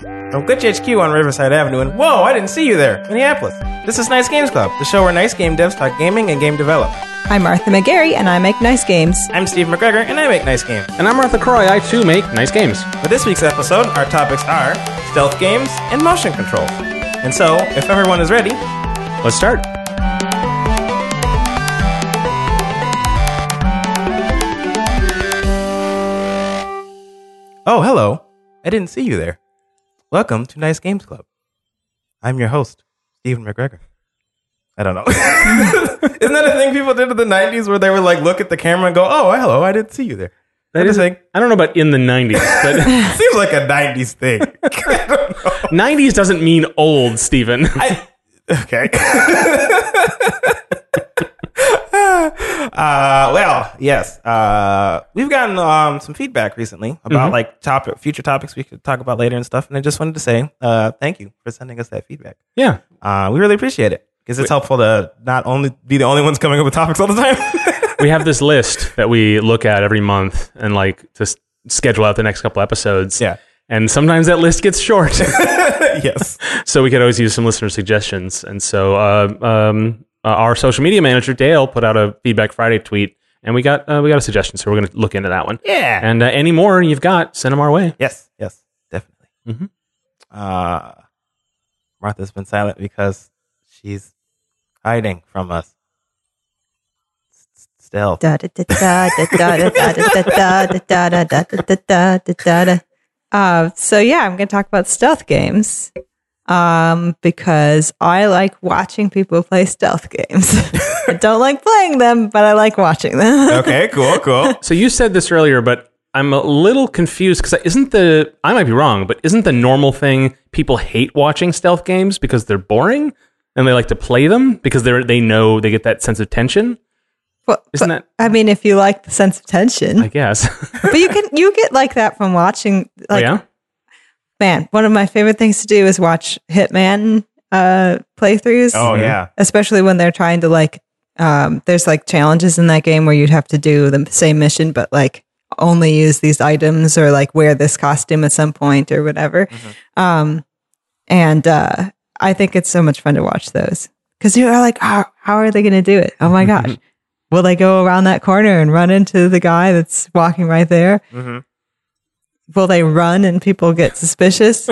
From Glitch HQ on Riverside Avenue, and whoa, I didn't see you there, Minneapolis. This is Nice Games Club, the show where nice game devs talk gaming and game development. I'm Martha McGarry, and I make nice games. I'm Steve McGregor, and I make nice games. And I'm Mark LaCroix. I too make nice games. For this week's episode, our topics are stealth games and motion control. And so, if everyone is ready, Let's start. oh, hello. I didn't see you there. Welcome to Nice Games Club. I'm your host, Stephen McGregor. I don't know. Isn't that a thing people did in the 90s where they would like look at the camera and go, oh, hello, I didn't see you there? That is thing. I don't know about in the 90s, but Seems like a 90s thing. I don't know. 90s doesn't mean old, Stephen. I, okay. Uh, well, yes. Uh, we've gotten um, some feedback recently about like topic, future topics we could talk about later and stuff. And I just wanted to say uh, thank you for sending us that feedback. yeah. Uh, we really appreciate it because it's helpful to not only be the only ones coming up with topics all the time. We have this list that we look at every month and like to s- schedule out the next couple episodes. Yeah. And sometimes that list gets short. yes. so we could always use some listener suggestions. And so uh, um, uh, our social media manager Dale put out a Feedback Friday tweet, and we got uh, we got a suggestion, so we're going to look into that one. Yeah. And uh, any more you've got, send them our way. Yes. Yes. Definitely. Mm-hmm. Uh, Martha's been silent because she's hiding from us. Still. Uh, so yeah, I'm going to talk about stealth games. Um, because I like watching people play stealth games. I don't like playing them, but I like watching them. Okay, cool, cool. So you said this earlier, but I'm a little confused because isn't the I might be wrong, but isn't the normal thing people hate watching stealth games because they're boring and they like to play them because they are they know they get that sense of tension? Well, Isn't but, that- I mean, if you like the sense of tension, I guess. but you can you get like that from watching. Oh, Like, yeah. Man, one of my favorite things to do is watch Hitman uh, playthroughs. Oh yeah. especially when they're trying to like um there's like challenges in that game where you'd have to do the same mission but like only use these items or like wear this costume at some point or whatever um and uh i think it's so much fun to watch those because you're like how, how are they going to do it oh my gosh will they go around that corner and run into the guy that's walking right there Mhm. Will they run and people get suspicious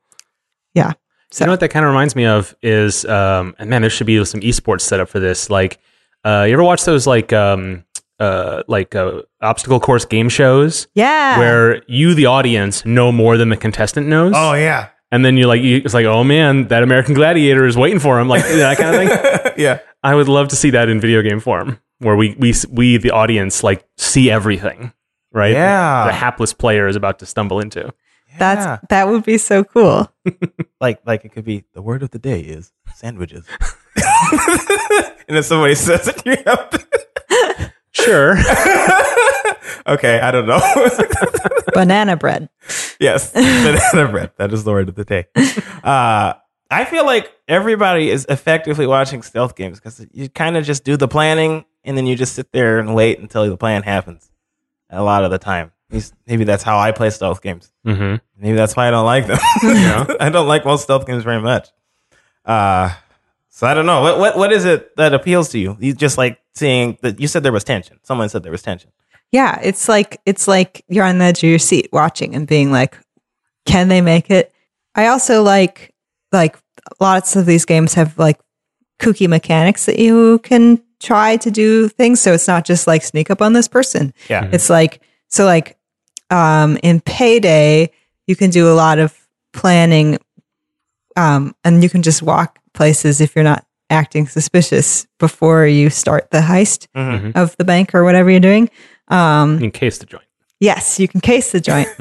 yeah So. You know what that kind of reminds me of is, um, and man, there should be some esports set up for this. Like, uh, you ever watch those like, um, uh, like uh, obstacle course game shows yeah where you, the audience, know more than the contestant knows? Oh yeah. And then you're like, you, it's like, oh man, that American Gladiator is waiting for him, like that kind of thing. yeah. I would love to see that in video game form, where we we we the audience like see everything, right? Yeah. the hapless player is about to stumble into. that's Yeah. that would be so cool like like it could be the word of the day is sandwiches. and if somebody says it, you have to Sure, Okay, I don't know. banana bread yes, banana bread. That is the word of the day. Uh, I feel like everybody is effectively watching stealth games because you kind of just do the planning and then you just sit there and wait until the plan happens. A lot of the time, maybe that's how I play stealth games. hmm Maybe that's why I don't like them. I don't like most stealth games very much. Uh, so I don't know. What, what what is it that appeals to you? You just like seeing that you said there was tension. Someone said there was tension. Yeah, it's like it's like you're on the edge of your seat watching and being like, can they make it? I also like like lots of these games have like kooky mechanics that you can try to do things. So it's not just like sneak up on this person. Yeah. It's like so like um in payday you can do a lot of planning um and you can just walk places if you're not acting suspicious before you start the heist Mhm. of the bank or whatever you're doing. Um in case the joint. yes, you can case the joint.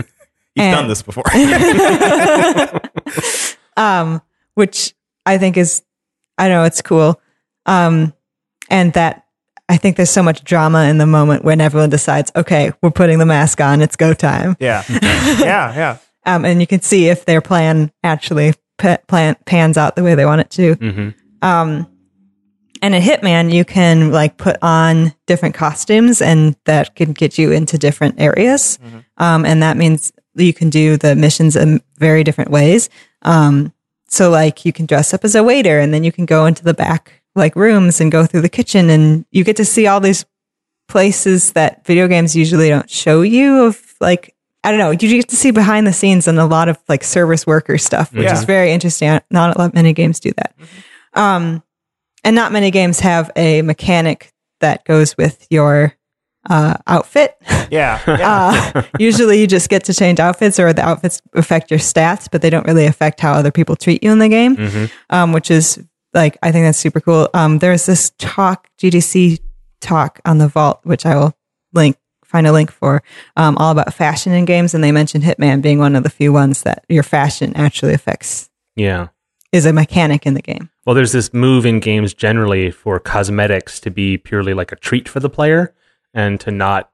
You've And- done this before. um which I think is I don't know it's cool. Um and that I think there's so much drama in the moment when everyone decides, okay, we're putting the mask on, it's go time. yeah. Yeah. Yeah. um, and you can see if their plan actually pa- plan pans out the way they want it to. hmm Um, and in Hitman, you can like put on different costumes, and that can get you into different areas. Um, and that means you can do the missions in very different ways. Um, so like you can dress up as a waiter and then you can go into the back like rooms and go through the kitchen and you get to see all these places that video games usually don't show you of like I don't know, you get to see behind the scenes and a lot of like service worker stuff, which Yeah. is very interesting. Not a lot many games do that. Um and not many games have a mechanic that goes with your uh, outfit. Yeah. yeah. Uh, usually you just get to change outfits or the outfits affect your stats, but they don't really affect how other people treat you in the game, Mhm. um, which is like, I think that's super cool. Um, there's this talk, GDC talk on the vault, which I will link, find a link for, um, all about fashion in games. And they mentioned Hitman being one of the few ones that your fashion actually affects, Yeah. is a mechanic in the game. Well, there's this move in games generally for cosmetics to be purely like a treat for the player and to not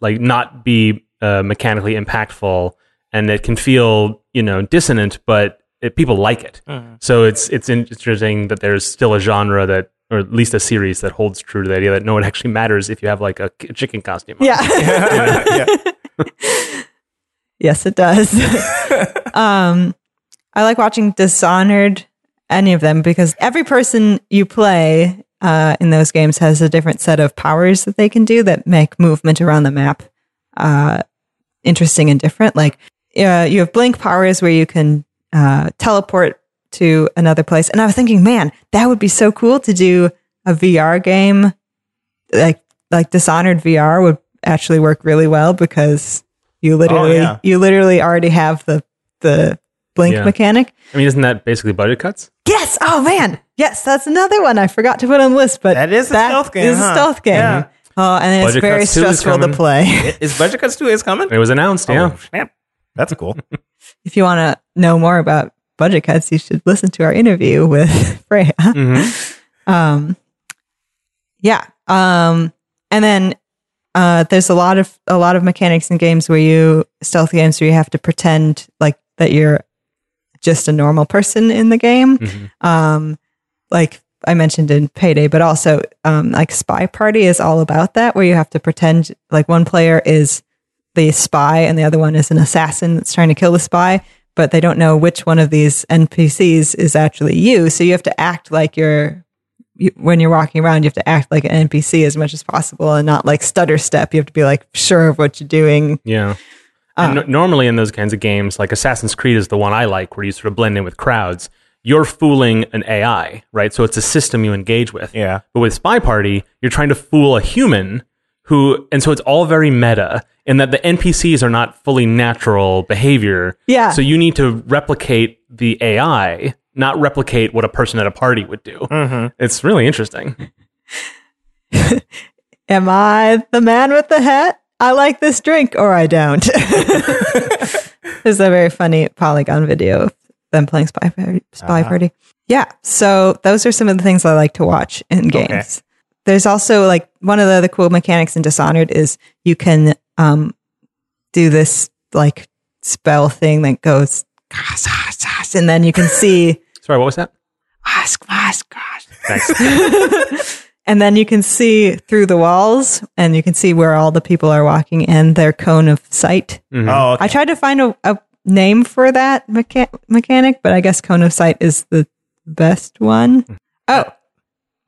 like not be uh, mechanically impactful, and it can feel you know dissonant, but it, people like it. Mhm. So it's it's interesting that there's still a genre that, or at least a series that holds true to the idea that no, it actually matters if you have like a chicken costume. on. Yeah. yeah. Yes, it does. um, I like watching Dishonored, any of them, because every person you play uh, in those games has a different set of powers that they can do that make movement around the map uh, interesting and different. Like uh, you have blink powers where you can uh, teleport to another place. And I was thinking, man, that would be so cool to do a VR game like like Dishonored VR would actually work really well because you literally yeah. you literally already have the the blink Yeah. mechanic. I mean, isn't that basically budget cuts? Yes. Oh man. Yes, that's another one I forgot to put on the list. But That is a stealth game, is a stealth game. Yeah. Oh, and it's Budget very Cuts 2 is stressful to play. Is Budget Cuts 2 is coming? It was announced. Yeah. Oh, snap. That's cool. if you want to know more about budget cuts, you should listen to our interview with Freya. Mhm. Um, yeah. Um, and then uh, there's a lot of a lot of mechanics in games where you stealth games where you have to pretend like that you're just a normal person in the game. Mhm. Um, like I mentioned in Payday, but also um, like Spy Party is all about that, where you have to pretend like one player is the spy and the other one is an assassin that's trying to kill the spy, but they don't know which one of these NPCs is actually you. So you have to act like you're you, when you're walking around. You have to act like an NPC as much as possible and not like stutter step. You have to be like sure of what you're doing. Yeah. Uh, and no- normally in those kinds of games, like Assassin's Creed is the one I like, where you sort of blend in with crowds. You're fooling an AI, right? So it's a system you engage with. Yeah. But with Spy Party, you're trying to fool a human who, and so it's all very meta in that the NPCs are not fully natural behavior. Yeah. So you need to replicate the AI, not replicate what a person at a party would do. Mm-hmm. It's really interesting. Am I the man with the hat? I like this drink or I don't. There's a very funny Polygon video of them playing Spy Party. Spy Uh-huh. Party. Yeah. So those are some of the things I like to watch in games. Okay. There's also like one of the other cool mechanics in Dishonored is you can um, do this like spell thing that goes and then you can see Sorry, what was that? ask, ask, ask. Thanks. And then you can see through the walls and you can see where all the people are walking and their cone of sight. Mhm. Oh, okay. I tried to find a, a name for that mecha- mechanic, but I guess cone of sight is the best one. Oh,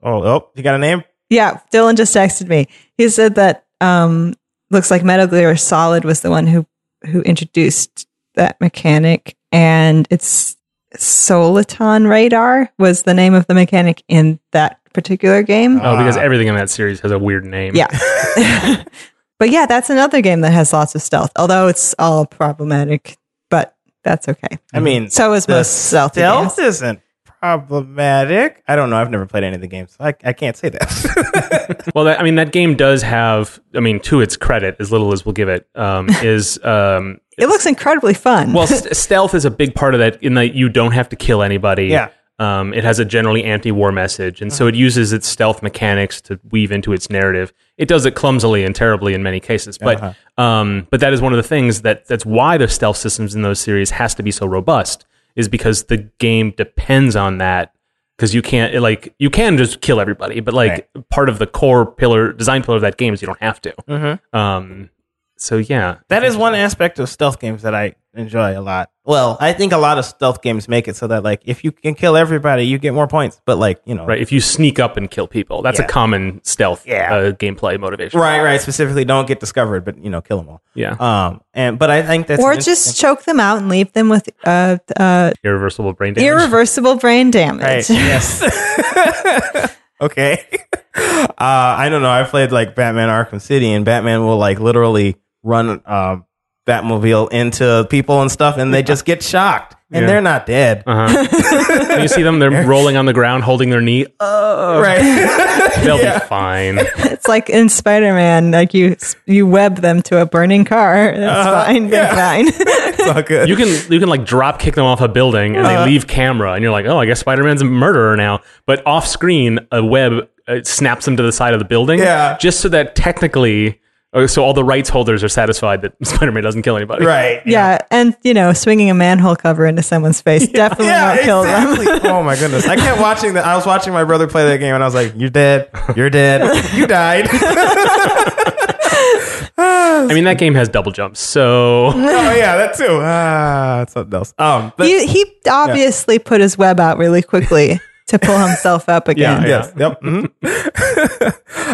oh, oh, you got a name? Yeah. Dylan just texted me. He said that um, looks like Metal Gear Solid was the one who, who introduced that mechanic. And it's Soliton Radar was the name of the mechanic in that particular game. Oh, because Ah. everything in that series has a weird name. Yeah. but yeah, that's another game that has lots of stealth, although it's all problematic, but that's okay. I mean, So is the most stealthy stealth games. isn't problematic. I don't know. I've never played any of the games. so I, I can't say that. Well, that, I mean, that game does have. I mean, to its credit, as little as we'll give it, um, is um, It looks incredibly fun. well, st- stealth is a big part of that. In that you don't have to kill anybody. Yeah. Um, it has a generally anti-war message, and so it uses its stealth mechanics to weave into its narrative. It does it clumsily and terribly in many cases, but Uh-huh. um, but that is one of the things that that's why the stealth systems in those series has to be so robust, is because the game depends on that. Because you can't like you can just kill everybody, but like part of the core pillar design pillar of that game is you don't have to. Mhm. Um, So yeah, That is one aspect of stealth games that I enjoy a lot. Well, I think a lot of stealth games make it so that like if you can kill everybody, you get more points. But like you know, right. If you sneak up and kill people, that's Yeah. a common stealth Yeah. uh, gameplay motivation. right, right. Specifically, don't get discovered, but you know, kill them all. Yeah, Um, and but I think that's or just choke them out and leave them with uh, uh, irreversible brain damage. irreversible brain damage. right. yes. okay. Uh, I don't know. I played like Batman Arkham City, and Batman will like literally run um, Batmobile into people and stuff, and they just get shocked, and Yeah. they're not dead. Uh-huh. And you see them; they're rolling on the ground, holding their knee. Oh, Right. They'll be fine. It's like in Spider Man, like you you web them to a burning car. That's Uh-huh. fine. They're fine. it's all good. You can you can like drop kick them off a building and Uh-huh. they leave camera, and you're like, oh, I guess Spider Man's a murderer now. But off screen, a web uh, snaps them to the side of the building, Yeah. just so that technically, so all the rights holders are satisfied that Spider Man doesn't kill anybody. right. yeah, and you know, swinging a manhole cover into someone's face definitely Yeah, won't kill them. oh my goodness! I kept watching that. I was watching my brother play that game, and I was like, "You're dead. You're dead. You died." I mean, that game has double jumps, so oh yeah, that too. Ah, that's something else. Um, but He he obviously put his web out really quickly to pull himself up again. Yeah. yes, yep. mhm.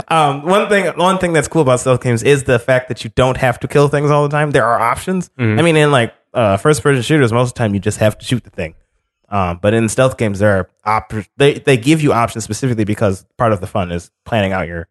um, one thing, one thing that's cool about stealth games is the fact that you don't have to kill things all the time. There are options. I mean, in like uh, first-person shooters, most of the time you just have to shoot the thing. Um, but in stealth games, there are op- they they give you options specifically because part of the fun is planning out your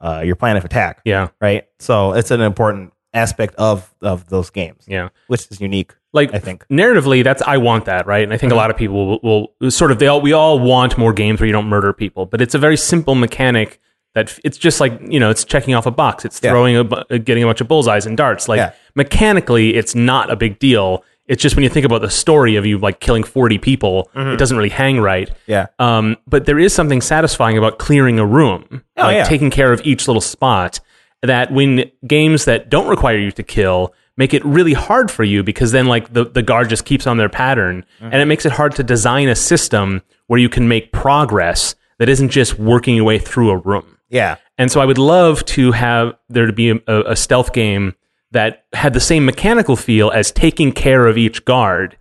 uh, your plan of attack. yeah, right? So it's an important aspect of of those games, yeah. which is unique. Like I think. narratively, that's I want that, right? And I think a lot of people will, will sort of they all we all want more games where you don't murder people, but it's a very simple mechanic that it's just like you know it's checking off a box, it's Yeah. throwing a uh, getting a bunch of bullseyes and darts. Like Yeah. mechanically, it's not a big deal. It's just when you think about the story of you like killing forty people, it doesn't really hang right. Yeah. Um, but there is something satisfying about clearing a room, Oh, like yeah. taking care of each little spot. That when games that don't require you to kill make it really hard for you because then like the, the guard just keeps on their pattern Mm-hmm. and it makes it hard to design a system where you can make progress that isn't just working your way through a room. Yeah. And so I would love to have there to be a, a stealth game that had the same mechanical feel as taking care of each guard,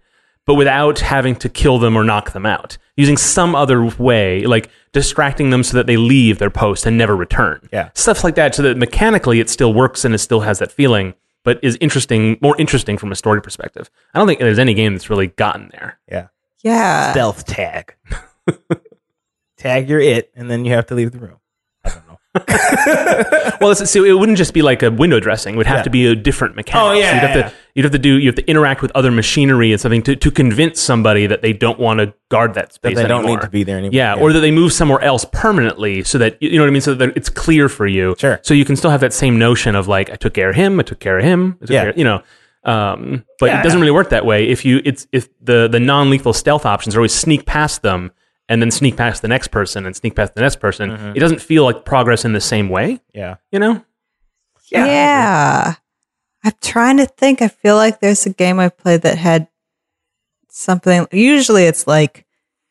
but without having to kill them or knock them out. Using some other way, like distracting them so that they leave their post and never return. Yeah. Stuff like that, so that mechanically it still works and it still has that feeling, but is interesting, more interesting from a story perspective. I don't think there's any game that's really gotten there. Yeah. Yeah. Stealth tag. tag your it, and then you have to leave the room. Don't. Well, so it wouldn't just be like a window dressing; it would have Yeah. to be a different mechanic. Oh, yeah, So you'd have yeah, to you'd have to do you have to interact with other machinery and something to, to convince somebody that they don't want to guard that That space. they don't anymore. need to be there anymore. Yeah, or that they move somewhere else permanently, so that you know what I mean, so that it's clear for you. Sure. So you can still have that same notion of like, I took care of him, I took care of him, Yeah. care, you know. Um, but Yeah, it doesn't yeah. really work that way. If you it's if the the non lethal stealth options are always sneak past them and then sneak past the next person and sneak past the next person, Mm-hmm. it doesn't feel like progress in the same way. yeah. You know. Yeah. I'm trying to think. I feel like there's a game I played that had something. Usually it's like,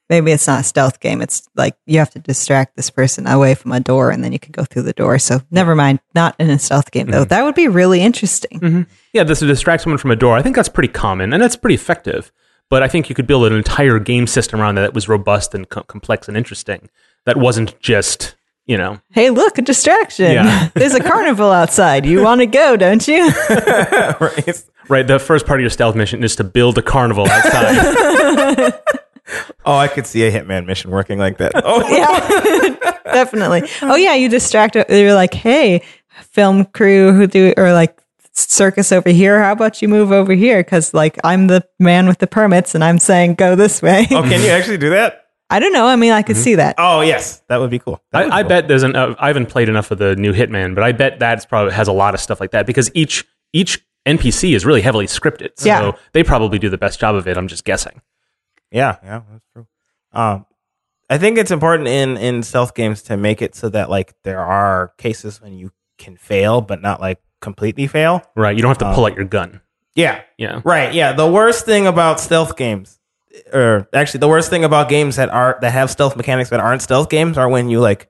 maybe it's not a stealth game. It's like you have to distract this person away from a door and then you can go through the door. So never mind. Not in a stealth game, though. That would be really interesting. Yeah, this to distract someone from a door. I think that's pretty common and that's pretty effective. But I think you could build an entire game system around that that was robust and co- complex and interesting. That wasn't just, you know, Hey, look, a distraction. Yeah. there's a carnival outside. You want to go, don't you? right. right. The first part of your stealth mission is to build a carnival outside. Oh, I could see a hitman mission working like that. Oh, yeah, definitely. Oh yeah, you distract. You're like, hey, film crew who do or like circus over here. How about you move over here? Because like I'm the man with the permits, and I'm saying go this way. oh, can you actually do that? I don't know. I mean, I could see that. Oh, yes, that would be cool. That would be I, I cool. bet there's an. Uh, I haven't played enough of the new Hitman, but I bet that's probably has a lot of stuff like that because each each NPC is really heavily scripted. So Yeah. they probably do the best job of it. I'm just guessing. Yeah, yeah, that's true. Um, I think it's important in in stealth games to make it so that like there are cases when you can fail, but not like completely fail. Right. You don't have to Um, pull out your gun. Yeah, Yeah. right. Yeah, the worst thing about stealth games, or actually the worst thing about games that are that have stealth mechanics that aren't stealth games, are when you like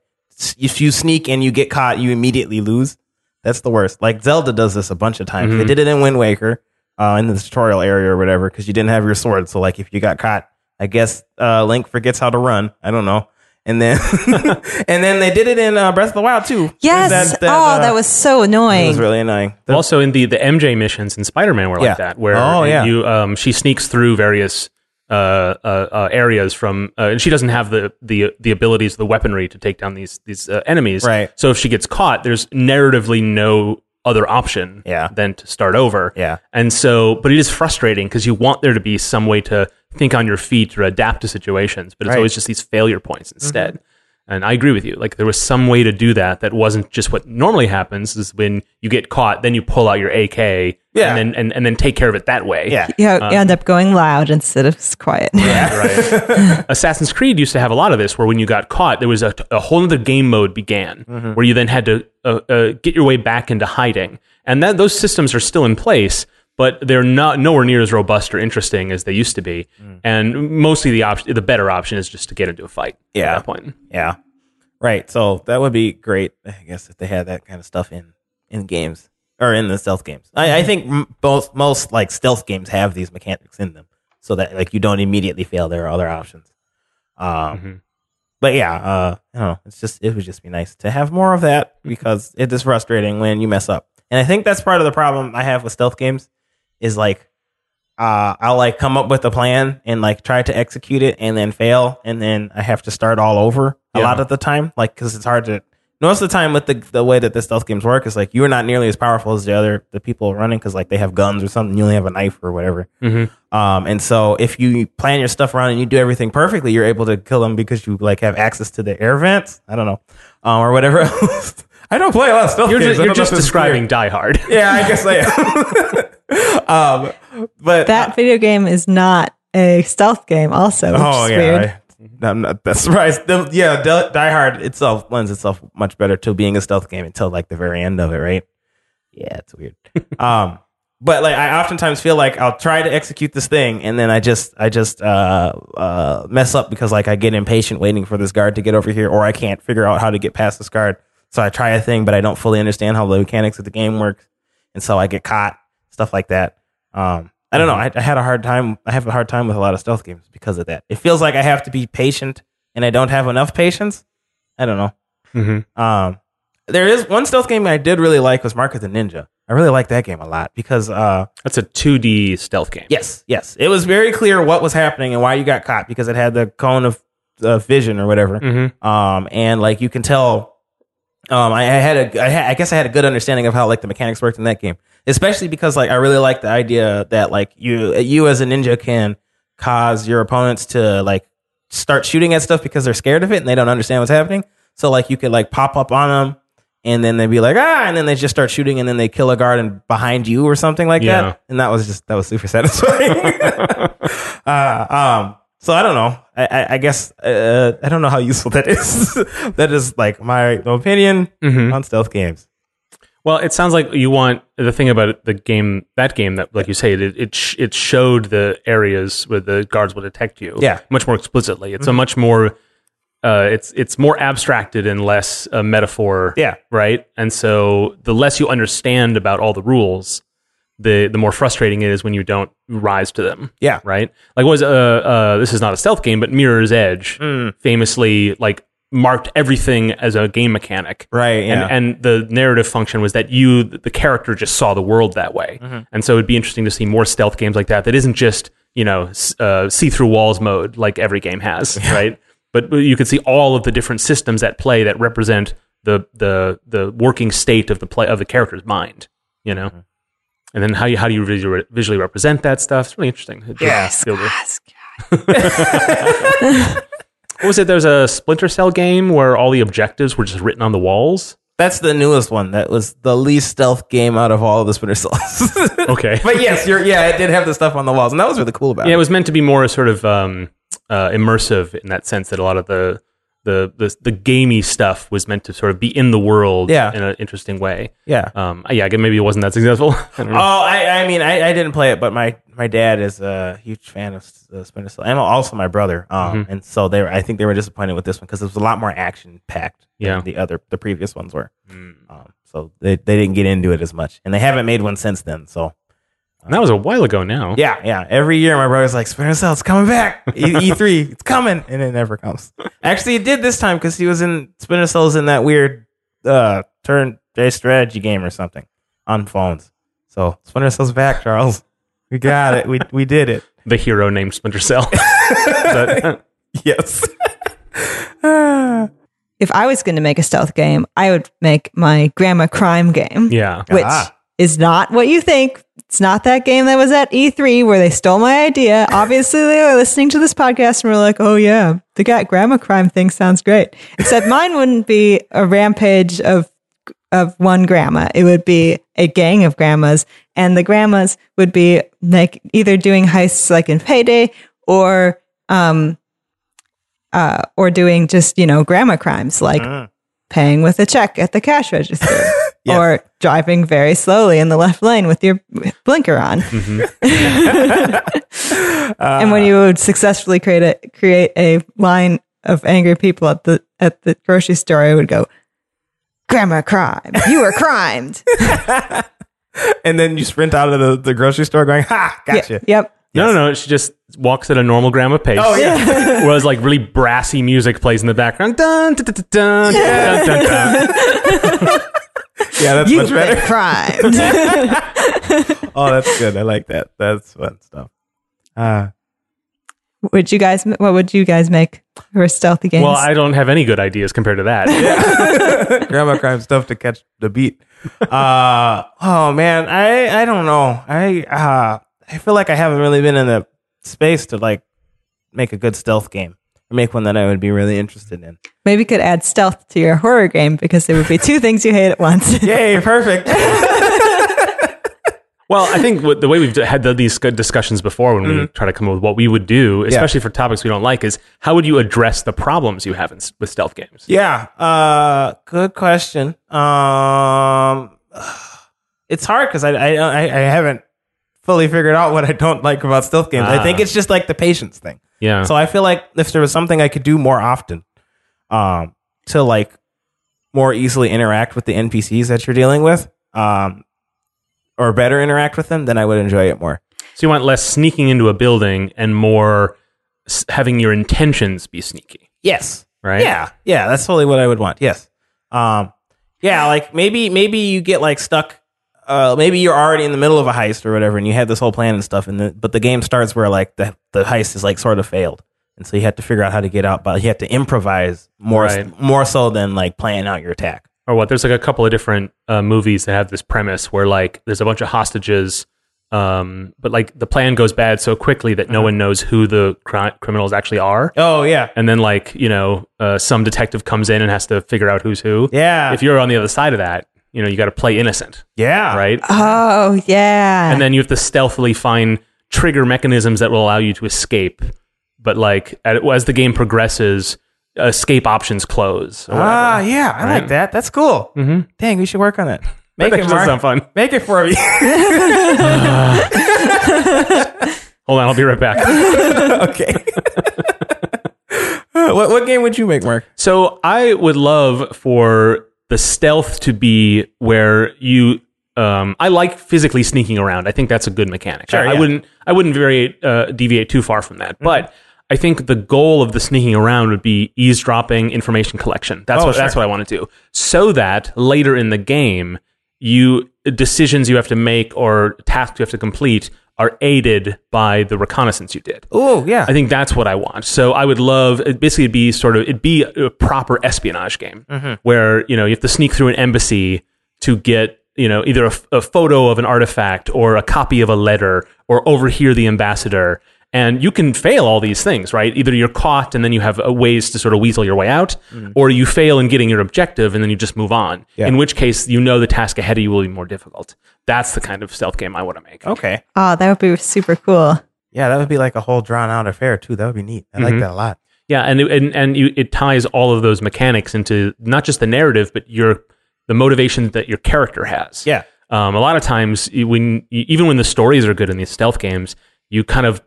if you sneak and you get caught, you immediately lose. That's the worst. Like Zelda does this a bunch of times. They Mhm. did it in Wind Waker, uh, in the tutorial area or whatever, because you didn't have your sword. So like if you got caught, I guess uh, Link forgets how to run. I don't know. And then and then they did it in uh, Breath of the Wild too. Yes. That- that, oh, uh, that was so annoying. It was really annoying. The- also in the the MJ missions in Spider-Man were Yeah. like that, where Oh, yeah. you um she sneaks through various uh, uh, uh areas from uh, and she doesn't have the the the abilities the weaponry to take down these these uh, enemies Right. so if she gets caught there's narratively no other option Yeah. than to start over Yeah. and so but it is frustrating because you want there to be some way to think on your feet or adapt to situations but it's Right. always just these failure points instead and I agree with you. Like there was some way to do that that wasn't just what normally happens is when you get caught, then you pull out your AK Yeah. and then and, and then take care of it that way. yeah. you, you end up going loud instead of s- quiet. Right. Assassin's Creed used to have a lot of this where when you got caught, there was a, a whole other game mode began where you then had to uh, uh, get your way back into hiding. And that those systems are still in place, but they're not nowhere near as robust or interesting as they used to be. And mostly the option, the better option is just to get into a fight Yeah. at that point. Yeah. Right. So that would be great, I guess, if they had that kind of stuff in in games or in the stealth games. I, I think both most like stealth games have these mechanics in them, so that like you don't immediately fail. There are other options. Um, Mhm. but yeah, uh, I know. It's just it would just be nice to have more of that because it is frustrating when you mess up. And I think that's part of the problem I have with stealth games is like uh, I'll like come up with a plan and like try to execute it and then fail and then I have to start all over a lot of the time. Like because it's hard to most of the time with the the way that the stealth games work is like you're not nearly as powerful as the other the people running because like they have guns or something you only have a knife or whatever. Mhm. um and so if you plan your stuff around and you do everything perfectly you're able to kill them because you like have access to the air vents. I don't know. Um or whatever else I don't play a lot of stealth You're games just, you're just if it's clear. describing Die Hard. yeah I guess I am um but that video game is not a stealth game, also. Which Oh is yeah, weird. I, I'm not that surprised. The- yeah, Die Die Hard itself lends itself much better to being a stealth game until like the very end of it, right? Yeah, it's weird. um, but like I oftentimes feel like I'll try to execute this thing and then I just I just uh uh mess up because like I get impatient waiting for this guard to get over here or I can't figure out how to get past this guard. So I try a thing, but I don't fully understand how the mechanics of the game work, and so I get caught. Stuff like that. Um, I don't know. I, I had a hard time. I have a hard time with a lot of stealth games because of that. It feels like I have to be patient, and I don't have enough patience. I don't know. Mhm. Um, there is one stealth game I did really like was Mark of the Ninja. I really like that game a lot because uh, That's a 2D stealth game. yes, yes, it was very clear what was happening and why you got caught because it had the cone of uh, vision or whatever. Mm-hmm. Um, and like you can tell, um, I, I had a, I, had, I guess I had a good understanding of how like the mechanics worked in that game, especially because like I really like the idea that like you, you as a ninja can cause your opponents to like start shooting at stuff because they're scared of it and they don't understand what's happening. So like you could like pop up on them and then they'd be like ah, and then they just start shooting and then they kill a guard and behind you or something like Yeah. that. And that was just that was super satisfying. uh, um, so I don't know. I, I, I guess uh, I don't know how useful that is. that is like my opinion Mhm. on stealth games. Well, it sounds like you want the thing about the game, that game that, like you say, it it, sh- it showed the areas where the guards will detect you. Yeah. much more explicitly. It's a much more, uh, it's it's more abstracted and less a metaphor. Yeah. right. And so the less you understand about all the rules, the the more frustrating it is when you don't rise to them. Yeah. right. Like was uh uh this is not a stealth game, but Mirror's Edge Mm. famously like marked everything as a game mechanic. Right. Yeah. And, and the narrative function was that you, the character, just saw the world that way. Mm-hmm. And so it'd be interesting to see more stealth games like that. That isn't just you know uh, see through walls mode like every game has, right? But you could see all of the different systems at play that represent the the the working state of the play of the character's mind. You know. Mm-hmm. And then how you how do you visually, visually represent that stuff? It's really interesting. It Yeah. just. What was it? There's a Splinter Cell game where all the objectives were just written on the walls. That's the newest one. That was the least stealth game out of all of the Splinter Cells. Okay. but yes, you're yeah, it did have the stuff on the walls, and that was really cool about Yeah, it Yeah, it. was meant to be more sort of um, uh, immersive in that sense that a lot of the the the the gamey stuff was meant to sort of be in the world Yeah. in an interesting way. Yeah. Um, yeah, maybe it wasn't that successful. I Oh. I, I mean, I, I didn't play it, but my, my dad is a huge fan of uh, Splinter Cell, and also my brother. Um, Mm-hmm. and so they were, I think they were disappointed with this one because it was a lot more action packed. Yeah. the other, the previous ones were. Mm. Um, so they, they didn't get into it as much, and they haven't made one since then. So And that was a while ago now. yeah, yeah. Every year, my brother's like, Splinter Cell, it's coming back. E three, it's coming, and it never comes. Actually, it did this time because he was in Splinter Cell's in that weird uh turn-based strategy game or something on phones. So Splinter Cell's back, Charles. We got it. We we did it. The hero named Splinter Cell. That- Yes. If I was going to make a stealth game, I would make my Grandma Crime game, yeah. which Ah. Is not what you think. It's not that game that was at E3 where they stole my idea. Obviously, they were listening to this podcast and were like, oh, yeah, the Grandma Crime thing sounds great. Except mine wouldn't be a rampage of of one grandma. It would be a gang of grandmas, and the grandmas would be like either doing heists like in Payday or um uh or doing just you know grandma crimes like Mm. paying with a check at the cash register Yes. or driving very slowly in the left lane with your blinker on. Mm-hmm. and when you would successfully create a create a line of angry people at the at the grocery store, I would go, "Grandma crime, you were crimed." And then you sprint out of the, the grocery store going, "Ha, gotcha." Yeah, yep. No, no, no. She just walks at a normal grandma pace. Oh yeah. Whereas like really brassy music plays in the background. Dun, dun, dun, dun, dun, dun, dun. Yeah, that's You've much better. been crimed. Oh, that's good. I like that. That's fun stuff. Uh, would you guys? What would you guys make for stealthy games? Well, I don't have any good ideas compared to that. grandma crime stuff to catch the beat. Uh, oh man, I I don't know. I uh, I feel like I haven't really been in the space to like make a good stealth game or make one that I would be really interested in. Maybe you could add stealth to your horror game because there would be two things you hate at once. Yay, perfect. Well, I think what, the way we've had the, these good discussions before when we try to come up with what we would do, especially for topics we don't like, is how would you address the problems you have in, with stealth games? Yeah, uh, good question. Um, it's hard because I, I I I haven't fully figured out what I don't like about stealth games. I Ah. think it's just like the patience thing. Yeah. So I feel like if there was something I could do more often, um, to like more easily interact with the NPCs that you're dealing with, um, or better interact with them, then I would enjoy it more. so you want less sneaking into a building and more s- having your intentions be sneaky, Yes. right? Yeah, yeah, that's totally what I would want. Yes. Um, yeah, like maybe maybe you get like stuck. Uh, maybe you're already in the middle of a heist or whatever, and you have this whole plan and stuff, and the, but the game starts where like the the heist is like sort of failed, and so you have to figure out how to get out, but you have to improvise more Right. more so than like planning out your attack. or what there's like a couple of different uh, movies that have this premise where like there's a bunch of hostages um, but like the plan goes bad so quickly that Uh-huh. no one knows who the cri- criminals actually are Oh yeah, and then like you know uh, some detective comes in and has to figure out who's who yeah, if you're on the other side of that you know you got to play innocent yeah, right oh yeah. and then you have to stealthily find trigger mechanisms that will allow you to escape but like as the game progresses escape options close or whatever. Ah, yeah, I like that. That's cool. Mhm. Dang, we should work on that. That Make it, Mark. sound fun Make it for me. hold on i'll be right back okay. what what game would you make, Mark? So I would love for the stealth to be where you. Um, I like physically sneaking around. I think that's a good mechanic. Sure, I, I yeah. Mm-hmm. wouldn't. I wouldn't variate, uh, deviate too far from that. But I think the goal of the sneaking around would be eavesdropping, information collection. That's Oh, what. That's what I want to do. So that later in the game, you decisions you have to make or tasks you have to complete are aided by the reconnaissance you did. Oh yeah. I think that's what I want. So I would love it basically it'd be sort of it'd be a proper espionage game mm-hmm. where you know you have to sneak through an embassy to get you know either a photo of an artifact or a copy of a letter or overhear the ambassador. And you can fail all these things, right? Either you're caught and then you have uh, ways to sort of weasel your way out, or you fail in getting your objective and then you just move on. Yeah. In which case, you know the task ahead of you will be more difficult. That's the kind of stealth game I want to make. okay. oh, that would be super cool. Yeah, that would be like a whole drawn out affair too. That would be neat. I like Mhm. that a lot. Yeah, and it, and and you, it ties all of those mechanics into not just the narrative, but your the motivation that your character has. Yeah. Um, a lot of times, when even when the stories are good in these stealth games, you kind of you,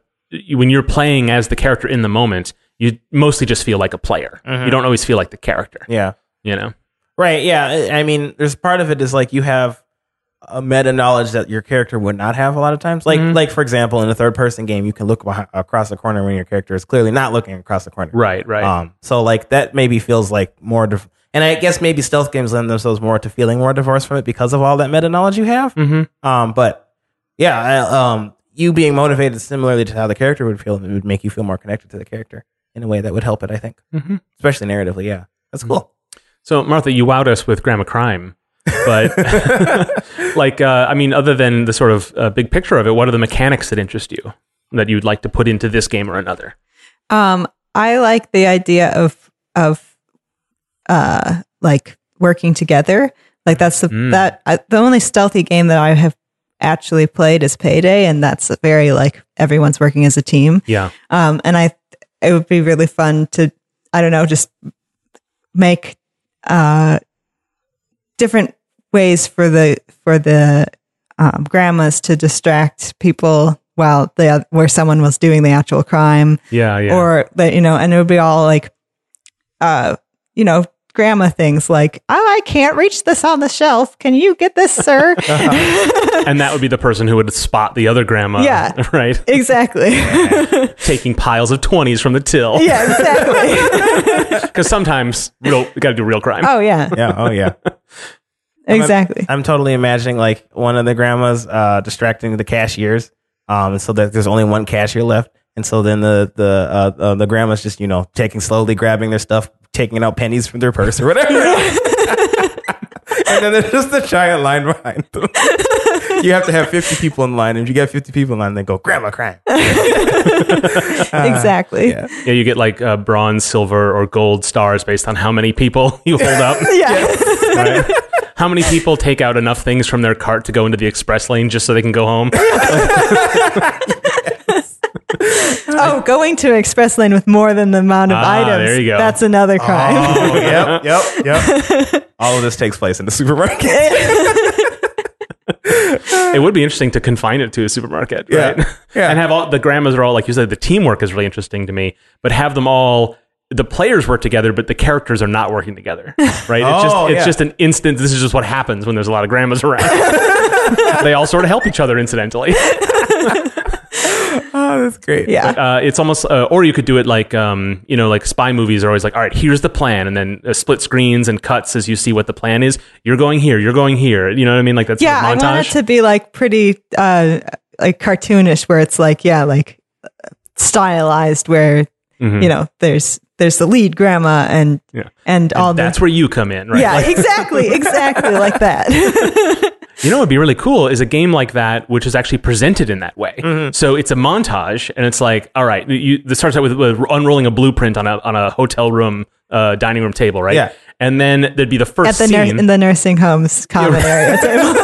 when you're playing as the character in the moment, you mostly just feel like a player. You don't always feel like the character. Yeah. You know. Right. Yeah. I mean, there's part of it is like you have a meta knowledge that your character would not have a lot of times. Like, Mm-hmm. like for example, in a third person game, you can look behind, across the corner when your character is clearly not looking across the corner. Right. Right. Um. So like that maybe feels like more. Div- and I guess maybe stealth games lend themselves more to feeling more divorced from it because of all that meta knowledge you have. mm-hmm. Um. But yeah. I, um. You being motivated similarly to how the character would feel, it would make you feel more connected to the character in a way that would help it. I think, Mhm. especially narratively. Yeah. That's cool. So Martha, you wowed us with Grandma Crime, but like, uh, I mean, other than the sort of uh, big picture of it, what are the mechanics that interest you that you'd like to put into this game or another? Um, I like the idea of of uh like working together. Like that's the Mm. that I, the only stealthy game that I have actually played is Payday, and that's very like everyone's working as a team. Yeah. Um, and I it would be really fun to I don't know just make uh different ways for the for the um, grandmas to distract people while the where someone was doing the actual crime Yeah. Yeah. or that you know and it would be all like uh you know grandma things like oh i can't reach this on the shelf can you get this sir and that would be the person who would spot the other grandma. Yeah. Right. exactly Taking piles of 20s from the till. yeah exactly Because sometimes real, we got to do real crime. oh yeah Yeah. Oh yeah. exactly I'm totally imagining like one of the grandmas uh, distracting the cashiers, um, and so that there's only one cashier left, and so then the the uh, uh, the grandma's just you know taking slowly grabbing their stuff, taking out pennies from their purse or whatever, and then there's just a giant line behind them. you have to have 50 people in line, and if you get 50 people in line, they go grandma crime. exactly yeah. Yeah, you get like uh, bronze, silver, or gold stars based on how many people you hold up. yeah right? How many people take out enough things from their cart to go into the express lane just so they can go home? oh going to express lane with more than the amount of Ah, items there you go. that's another crime Oh, yep, yep, yep. All of this takes place in the supermarket. it would be interesting to confine it to a supermarket, right? Yeah. and have all the grandmas are all like you said. The teamwork is really interesting to me, but have them all. The players work together, but the characters are not working together, right? It's just Oh, it's yeah. just an instant. This is just what happens when there's a lot of grandmas around. they all sort of help each other incidentally. Oh, that's great. yeah uh, it's almost, uh, or you could do it like, um, you know, like spy movies are always like, all right, here's the plan, and then uh, split screens and cuts as you see what the plan is. You're going here, you're going here. You know what I mean? Like that's yeah i want it to be like pretty uh like cartoonish where it's like yeah like stylized where Mhm. you know there's there's the lead grandma and Yeah. and all that. That's the where you come in, right? yeah Like, exactly exactly like that you know what would be really cool is a game like that, which is actually presented in that way. Mm-hmm. So it's a montage, and it's like, all right, you, this starts out with, with unrolling a blueprint on a on a hotel room, uh, dining room table, right? Yeah. And then there'd be the at first the nur- scene, in the nursing homes common area table.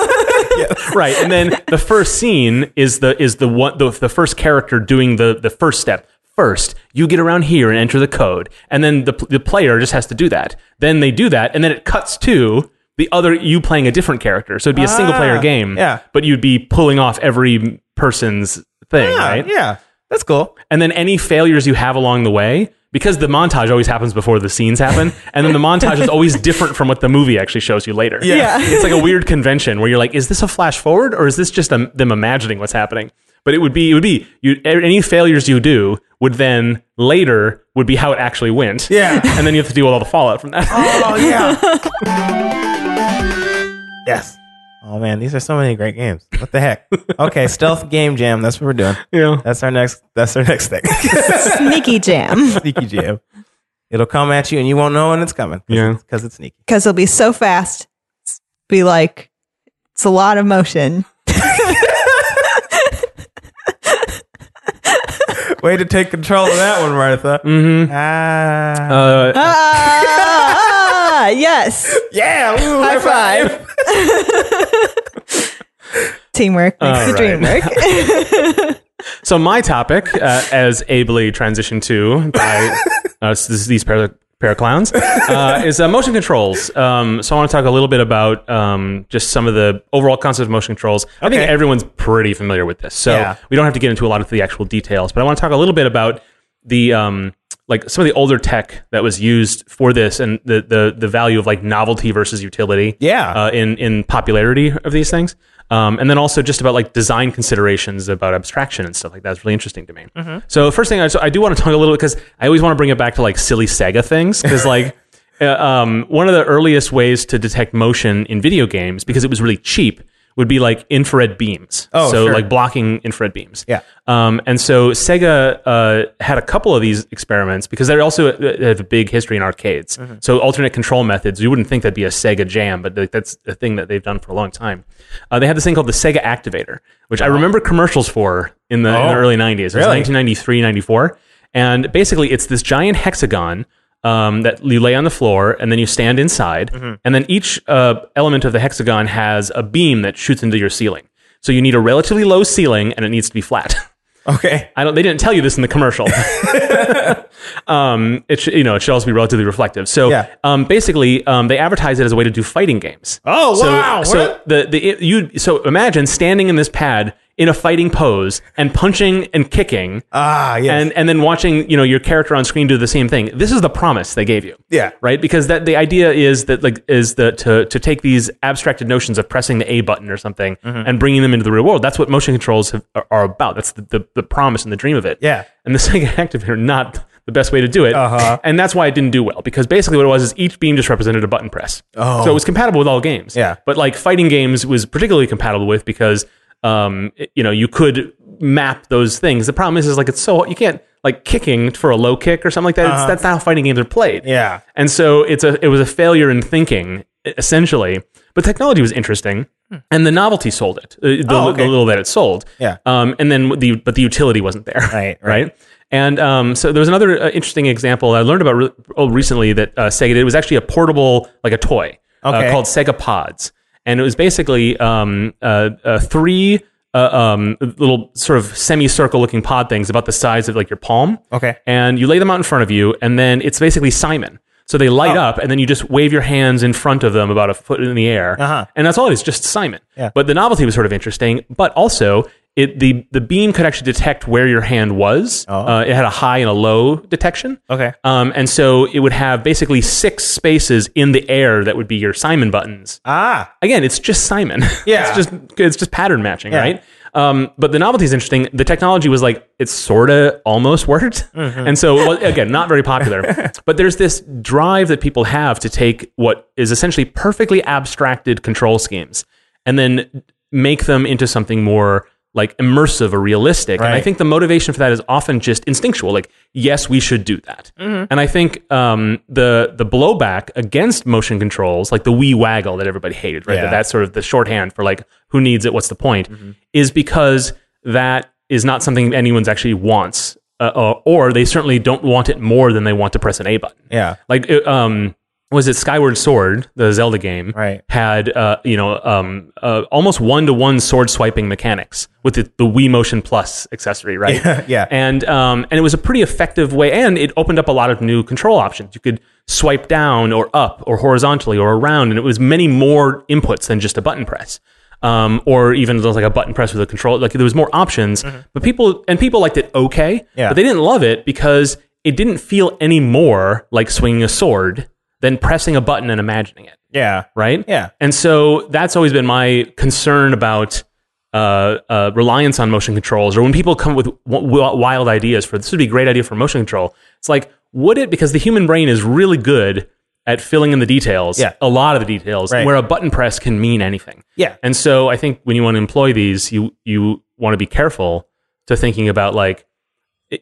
right? And then the first scene is the is the one the, the first character doing the the first step. First, you get around here and enter the code, and then the the player just has to do that. Then they do that, and then it cuts to the other you playing a different character. So it'd be a single player Ah, game, yeah. But you'd be pulling off every person's thing, Yeah, right? yeah. That's cool. And then any failures you have along the way, because the montage always happens before the scenes happen, and then the montage is always different from what the movie actually shows you later. Yeah. It's like a weird convention where you're like, is this a flash forward or is this just um them imagining what's happening? But it would be, it would be, you, any failures you do would then later would be how it actually went. Yeah. And then you have to deal with all the fallout from that. Oh yeah. yes. Oh man, these are so many great games. What the heck? Okay, stealth game jam. That's what we're doing. yeah. That's our next. That's our next thing. sneaky jam sneaky jam. It'll come at you, and you won't know when it's coming. Yeah. because it's sneaky. because it'll be so fast It's- be like it's a lot of motion Way to take control of that one, Martha. Mm-hmm. Ah, Uh, ah, yes yeah. Ooh, high high five teamwork makes All the dream work So my topic, uh, as ably transitioned to by uh, these pair of, pair of clowns, uh, is uh, motion controls. Um, so I want to talk a little bit about um, just some of the overall concept of motion controls. I think everyone's pretty familiar with this, so Yeah. we don't have to get into a lot of the actual details. But I want to talk a little bit about the um, like some of the older tech that was used for this and the the the value of like novelty versus utility Yeah. uh, in in popularity of these things. Um, and then also just about like design considerations about abstraction and stuff like that is really interesting to me. So first thing I, so I do want to talk a little bit because I always want to bring it back to like silly Sega things because like uh, um, one of the earliest ways to detect motion in video games because it was really cheap would be like infrared beams Oh, so sure. like blocking infrared beams Yeah. um, and so Sega uh, had a couple of these experiments because they also uh, have a big history in arcades. Mm-hmm. So alternate control methods, you wouldn't think that'd be a Sega jam, but that's a thing that they've done for a long time. Uh, they had this thing called the Sega Activator, which I remember commercials for in the, in the Oh, early 90s. It was really? 1993, 94. And basically, it's this giant hexagon um, that you lay on the floor, and then you stand inside, Mm-hmm. and then each uh, element of the hexagon has a beam that shoots into your ceiling. So you need a relatively low ceiling, and it needs to be flat. Okay. I don't. They didn't tell you this in the commercial. um, it should, you know, it should also be relatively reflective. So, Yeah. um, basically, um, they advertise it as a way to do fighting games. Oh, so, wow. So What? the the it, you so imagine standing in this pad in a fighting pose and punching and kicking. Ah, yes. And and then watching you know your character on screen do the same thing. This is the promise they gave you yeah. right? Because that the idea is that like is the to to take these abstracted notions of pressing the A button or something Mm-hmm. and bringing them into the real world. That's what motion controls have, are, about. That's the, the the promise and the dream of it. Yeah. And the Sega Activator not the best way to do it. Uh-huh. And that's why it didn't do well because basically what it was is each beam just represented a button press. Oh. So it was compatible with all games. Yeah. But like fighting games was particularly compatible with because um you know you could map those things. The problem is is like it's so you can't like kicking for a low kick or something like that. It's, that's not how fighting games are played. Uh-huh. Yeah. And so it's a it was a failure in thinking essentially. But technology was interesting, and the novelty sold it. uh, The, Hmm. Oh, okay. the little that it sold. Yeah. Um, and then the but the utility wasn't there. Right, right. Right. And um, so there was another uh, interesting example I learned about re- oh, recently that uh, Sega did. It was actually a portable, like a toy, Okay. uh, called Sega Pods, and it was basically um, uh, uh, three uh, um, little sort of semicircle looking pod things about the size of like your palm Okay. and you lay them out in front of you, and then it's basically Simon. So they light Oh. up, and then you just wave your hands in front of them about a foot in the air, Uh-huh. and that's all it is, just Simon. Yeah. But the novelty was sort of interesting, but also it the the beam could actually detect where your hand was. Oh. Uh, it had a high and a low detection. Okay. Um, and so it would have basically six spaces in the air that would be your Simon buttons Ah. again, it's just Simon. Yeah. it's just it's just pattern matching, Yeah. right? Um, but the novelty is interesting. The technology was like it sort of almost worked, Mm-hmm. and so well, again, not very popular. but there's this drive that people have to take what is essentially perfectly abstracted control schemes and then make them into something more like immersive or realistic. And I think the motivation for that is often just instinctual. Like, yes, we should do that. Mm-hmm. And I think um, the the blowback against motion controls, like the Wii waggle that everybody hated, right? Yeah. That that's sort of the shorthand for like who needs it, what's the point, Mm-hmm. is because that is not something anyone's actually wants, uh, or, or they certainly don't want it more than they want to press an A button. Yeah. Like, it, um, was it Skyward Sword, the Zelda game? Right. Had uh, you know um, uh, almost one to one sword swiping mechanics with the, the Wii Motion Plus accessory, right? Yeah, yeah. And um, and it was a pretty effective way, and it opened up a lot of new control options. You could swipe down or up or horizontally or around, and it was many more inputs than just a button press. Um, or even like a button press with a control, like there was more options, but people and people liked it okay, Mm-hmm. Yeah. but they didn't love it because it didn't feel any more like swinging a sword than pressing a button and imagining it, Yeah. right? Yeah. And so that's always been my concern about uh, uh, reliance on motion controls, or when people come with w- wild ideas for this would be a great idea for motion control. It's like, would it? Because the human brain is really good at filling in the details, Yeah. a lot of the details, Right. where a button press can mean anything. Yeah. And so I think when you want to employ these, you you want to be careful to thinking about like,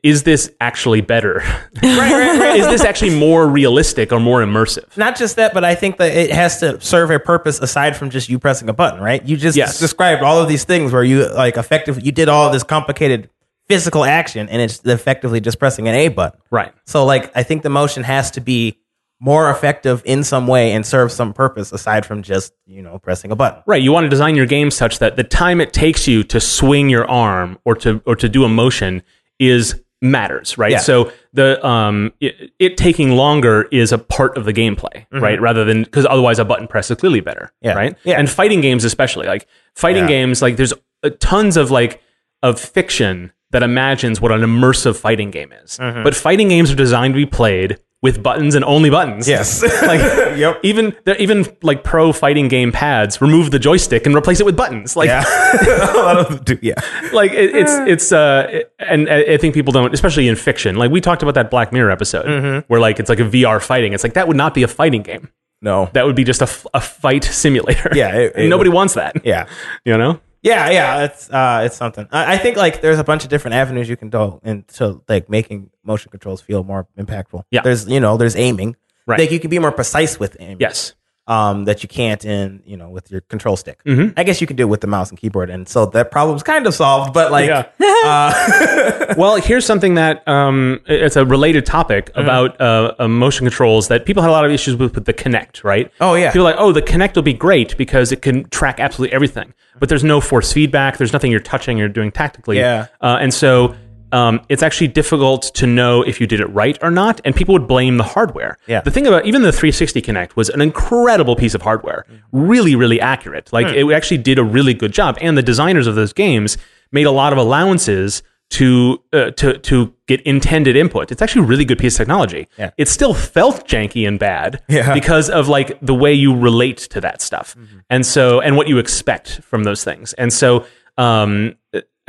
is this actually better? Right, right, right. is this actually more realistic or more immersive? Not just that, but I think that it has to serve a purpose aside from just you pressing a button, right? You just Yes. described all of these things where you like effectively you did all this complicated physical action and it's effectively just pressing an A button. Right. So like I think the motion has to be more effective in some way and serve some purpose aside from just you know pressing a button. Right. You want to design your game such that the time it takes you to swing your arm or to or to do a motion is matters, right? Yeah. So the um it, it taking longer is a part of the gameplay, right? Rather than because otherwise a button press is clearly better, Mm-hmm. Yeah. right? Yeah. And fighting games especially, like fighting Yeah. games, like there's uh, tons of like of fiction that imagines what an immersive fighting game is. Mm-hmm. But fighting games are designed to be played with buttons and only buttons. Yes. like Yep. even even like pro fighting game pads remove the joystick and replace it with buttons. Like Yeah. a lot of them do. Yeah. like it, it's it's uh it- and I think people don't especially in fiction. Like we talked about that Black Mirror episode Mm-hmm. where like it's like a VR fighting. It's like that would not be a fighting game. No. That would be just a, a fight simulator. Yeah, it- nobody wants that. Yeah. You know? Yeah, yeah, it's uh, it's something. I, I think like there's a bunch of different avenues you can go into like making motion controls feel more impactful. Yeah. there's you know there's aiming. Right. Like you can be more precise with aiming. Yes. Um, that you can't in you know with your control stick. Mm-hmm. I guess you can do it with the mouse and keyboard, and so that problem's kind of solved. But like, Yeah. uh, well, here's something that um, it's a related topic Mm-hmm. about uh, uh, motion controls that people had a lot of issues with with the Kinect, right? Oh, yeah. people are like, oh, the Kinect will be great because it can track absolutely everything, but there's no force feedback. There's nothing you're touching or doing tactically. Yeah. uh, and so. Um, it's actually difficult to know if you did it right or not, and people would blame the hardware. Yeah. The thing about even the 360 Kinect was an incredible piece of hardware, really, really accurate. Like it actually did a really good job, and the designers of those games made a lot of allowances to uh, to to get intended input. It's actually a really good piece of technology. Yeah. It still felt janky and bad Yeah. because of like the way you relate to that stuff, Mm-hmm. and so and what you expect from those things, and so. Um,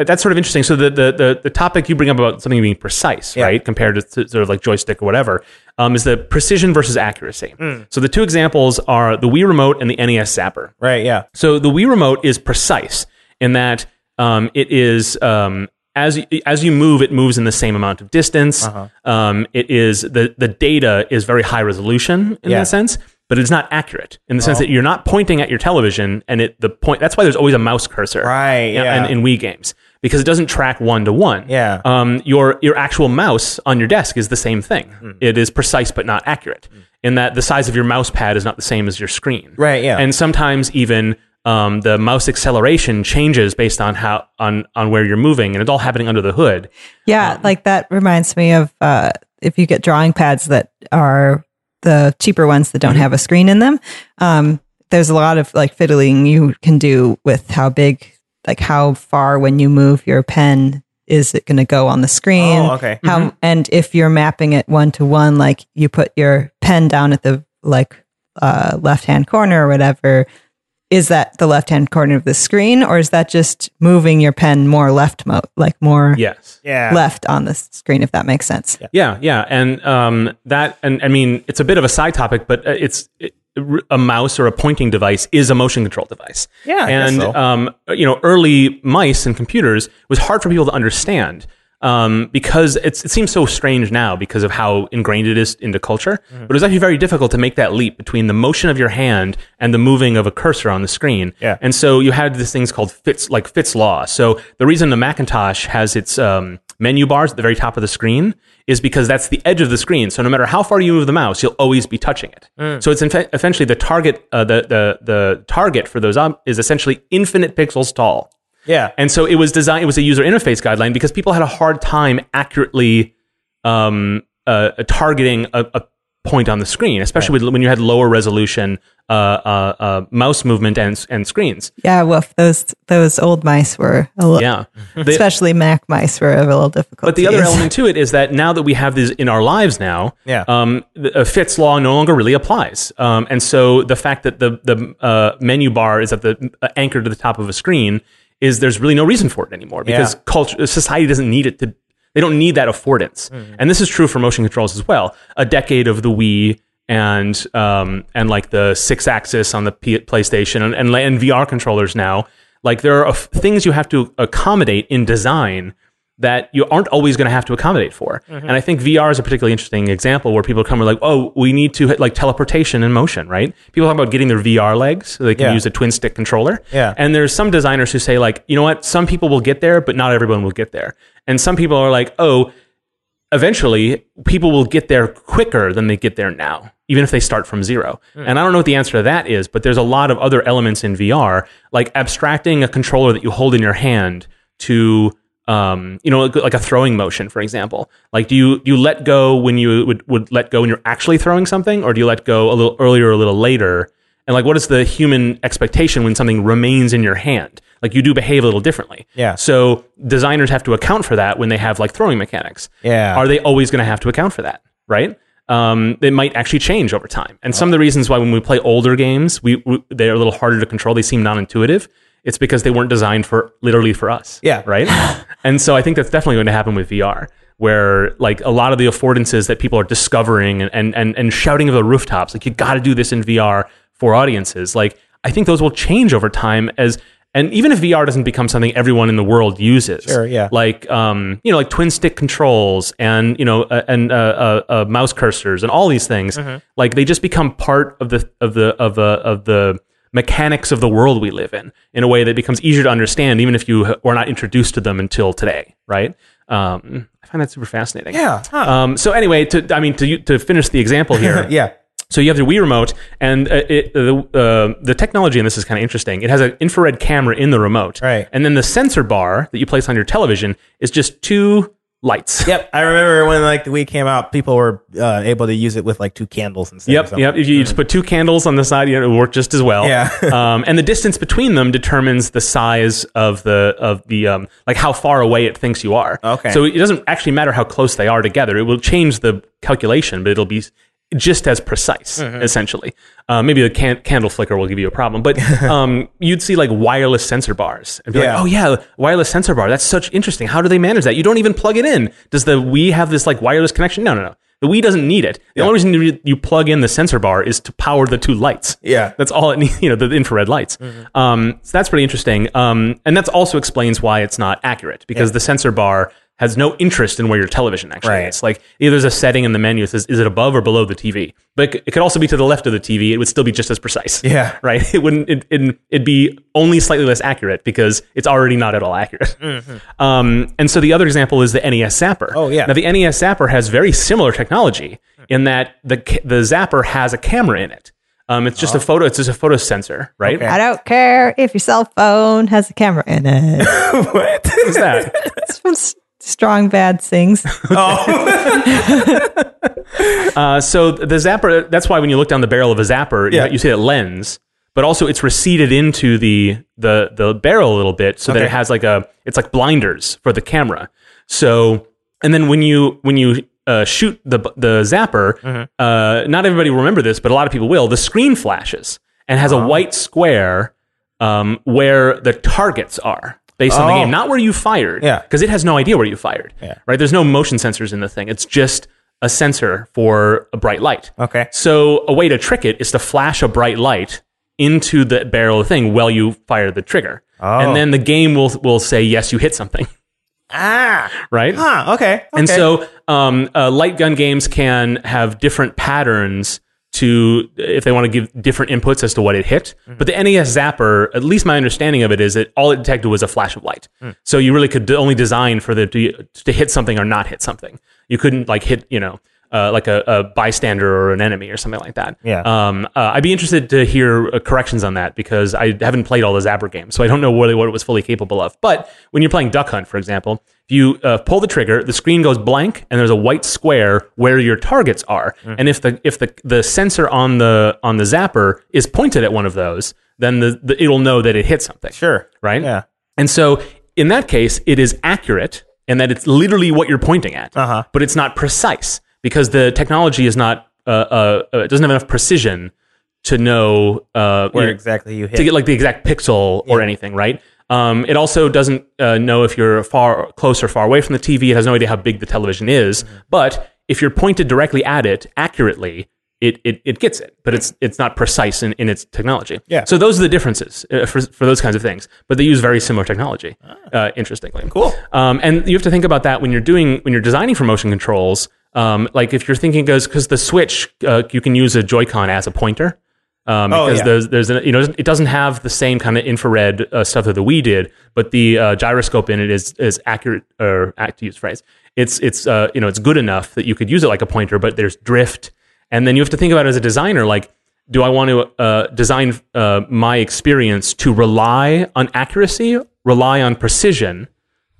that's sort of interesting. So the, the the the topic you bring up about something being precise, Yeah. right, compared to, to sort of like joystick or whatever, um, is the precision versus accuracy. Mm. So the two examples are the Wii Remote and the NES Zapper. right? Yeah, So the Wii Remote is precise in that um, it is um, as you, as you move, it moves in the same amount of distance. Uh-huh. Um, it is the the data is very high resolution in Yeah. Oh. that sense, but it's not accurate in the sense that you're not pointing at your television, and it the point. That's why there's always a mouse cursor, Right, yeah. In, in Wii games because it doesn't track one to one. Yeah. Um, your your actual mouse on your desk is the same thing. Hmm. It is precise but not accurate. In that the size of your mouse pad is not the same as your screen. Right, yeah. And sometimes even um, the mouse acceleration changes based on how on on where you're moving, and it's all happening under the hood. Yeah, like that reminds me of uh, if you get drawing pads that are the cheaper ones that don't Mm-hmm. have a screen in them. Um, there's a lot of like fiddling you can do with how big, like how far when you move your pen is it going to go on the screen? Oh, okay. How Mm-hmm. and if you're mapping it one to one, like you put your pen down at the like uh, left hand corner or whatever. Is that the left hand corner of the screen, or is that just moving your pen more left mode, like more Yes. yeah, left on the screen, if that makes sense. Yeah, yeah, and um, that, and I mean, it's a bit of a side topic, but uh, it's it, a mouse or a pointing device is a motion control device. Yeah, and so. um, you know, early mice and computers was hard for people to understand um, because it's, it seems so strange now because of how ingrained it is into culture. Mm-hmm. But it was actually very difficult to make that leap between the motion of your hand and the moving of a cursor on the screen. Yeah. And so you had these things called Fitts, like Fitts law. So the reason the Macintosh has its um, menu bars at the very top of the screen is because that's the edge of the screen. So no matter how far you move the mouse, you'll always be touching it. Mm. So it's essentially the target. Uh, the the the target for those um, is essentially infinite pixels tall. Yeah, And so it was designed. It was a user interface guideline because people had a hard time accurately um, uh, targeting a, a point on the screen, especially with, when you had lower resolution uh, uh, uh, mouse movement and and screens. Yeah, woof. Those those old mice were a little, Yeah. The- especially Mac mice were a little difficult. But the other element to it is that now that we have these in our lives now, Yeah. um, the, uh, Fitts law no longer really applies. Um, and so the fact that the the uh, menu bar is at the uh, anchored to the top of a screen is there's really no reason for it anymore because Yeah. culture society doesn't need it to. They don't need that affordance, Mm-hmm. and this is true for motion controls as well. A decade of the Wii and um, and like the Sixaxis on the P- PlayStation and, and and VR controllers now. Like there are f- things you have to accommodate in design that you aren't always going to have to accommodate for. Mm-hmm. And I think VR is a particularly interesting example where people come and like, oh, we need to hit like teleportation and motion, right? People talk about getting their VR legs so they can Yeah. use a twin stick controller. Yeah. And there's some designers who say like, you know what, some people will get there, but not everyone will get there. And some people are like, oh, eventually people will get there quicker than they get there now. even if they start from zero. And I don't know what the answer to that is, but there's a lot of other elements in VR, like abstracting a controller that you hold in your hand to, um, you know, like, a throwing motion, for example. Like, do you you let go when you would, would let go when you're actually throwing something, or do you let go a little earlier or a little later? And like, what is the human expectation when something remains in your hand? Like, you do behave a little differently. Yeah. So designers have to account for that when they have like throwing mechanics. Yeah. Are they always going to have to account for that? Right. Um, it might actually change over time. And some of the reasons why when we play older games, we, we they're a little harder to control. They seem non-intuitive. It's because they weren't designed for literally for us. Yeah. Right. and so I think that's definitely going to happen with VR, where like a lot of the affordances that people are discovering and and and, shouting of the rooftops, like you got to do this in VR for audiences. Like I think those will change over time as. And even if VR doesn't become something everyone in the world uses, Sure, yeah. like um, you know, like twin stick controls and you know, uh, and uh, uh, uh, mouse cursors and all these things, Mm-hmm. like they just become part of the of the of uh, of the mechanics of the world we live in in a way that becomes easier to understand, even if you were not introduced to them until today, right? Um, I find that super fascinating. Yeah. Huh. Um, so anyway, to I mean, to to finish the example here, yeah. so you have the Wii remote, and uh, it, the uh, the technology in this is kind of interesting. It has an infrared camera in the remote, Right. And then the sensor bar that you place on your television is just two lights. Yep. I remember when like the Wii came out, people were uh, able to use it with like two candles instead. Yep, yep. If you just put two candles on the side, you know, it will work just as well. Yeah. um, and the distance between them determines the size of the of the um, like how far away it thinks you are. Okay. So it doesn't actually matter how close they are together. It will change the calculation, but it'll be just as precise, Mm-hmm. essentially. Uh, maybe the can- candle flicker will give you a problem, but um, you'd see like wireless sensor bars and be Yeah. like, oh yeah, wireless sensor bar. That's such interesting. How do they manage that? You don't even plug it in. Does the Wii have this like wireless connection? No, no, no. The Wii doesn't need it. The only reason you, you plug in the sensor bar is to power the two lights. Yeah. That's all it needs, you know, the infrared lights. Um, so that's pretty interesting. Um, and that's also explains why it's not accurate because the sensor bar has no interest in where your television actually Right. is. Like either there's a setting in the menu that says, is it above or below the TV? But it, it could also be to the left of the TV. It would still be just as precise. Yeah. Right. It wouldn't, it, it, it'd be only slightly less accurate because it's already not at all accurate. Um, and so the other example is the NES Zapper. Oh, yeah. Now the NES Zapper has very similar technology in that the ca- the Zapper has a camera in it. Um, it's just a photo. It's just a photo sensor, right? Okay. I don't care if your cell phone has a camera in it. what? What's that? it's from S- Strong Bad Sings. Uh, so the Zapper. That's why when you look down the barrel of a Zapper, you- Yeah. you, see that lens, but also it's receded into the the the barrel a little bit, so that it has like a it's like blinders for the camera. So and then when you when you uh, shoot the the Zapper, Mm-hmm. uh, not everybody will remember this, but a lot of people will. The screen flashes and has a white square um, where the targets are based on the Oh. game, not where you fired. Yeah. because it has no idea where you fired. Yeah. right. There's no motion sensors in the thing. It's just a sensor for a bright light. Okay. So a way to trick it is to flash a bright light into the barrel of the thing while you fire the trigger, Oh. and then the game will will say yes, you hit something. Ah. Right. Huh. Okay. And okay. so, um, uh, light gun games can have different patterns to if they want to give different inputs as to what it hit. Mm-hmm. But the NES Zapper, at least my understanding of it, is that all it detected was a flash of light. Mm. So you really could only design for the to, to hit something or not hit something. You couldn't like hit you know. Uh, like a, a bystander or an enemy or something like that. Yeah. Um, uh, I'd be interested to hear uh, corrections on that because I haven't played all the Zapper games, so I don't know really what it was fully capable of. But when you're playing Duck Hunt, for example, if you uh, pull the trigger, the screen goes blank, and there's a white square where your targets are. Mm. And if the if the the sensor on the on the Zapper is pointed at one of those, then the, the it'll know that it hit something. sure. Right. Yeah. And so in that case, it is accurate and that it's literally what you're pointing at, Uh-huh. but it's not precise because the technology is not, uh, uh, uh, doesn't have enough precision to know, uh, Where you know, exactly you hit. to get like the exact pixel or anything, right? Um, it also doesn't uh, know if you're far close or far away from the TV. It has no idea how big the television is. Mm-hmm. But if you're pointed directly at it accurately, it, it, it gets it, but it's it's not precise in, in its technology. Yeah. So those are the differences uh, for, for those kinds of things. But they use very similar technology. Uh, interestingly, Ah. Cool. Um, and you have to think about that when you're doing when you're designing for motion controls. Um, like if you're thinking goes because the Switch, uh, you can use a Joy-Con as a pointer. Um, Oh, because yeah. there's there's an, you know it doesn't have the same kind of infrared uh, stuff that the Wii did, but the uh, gyroscope in it is is accurate or act to use phrase. It's it's uh, you know it's good enough that you could use it like a pointer, but there's drift And then you have to think about it as a designer, like, do I want to uh, design uh, my experience to rely on accuracy, rely on precision,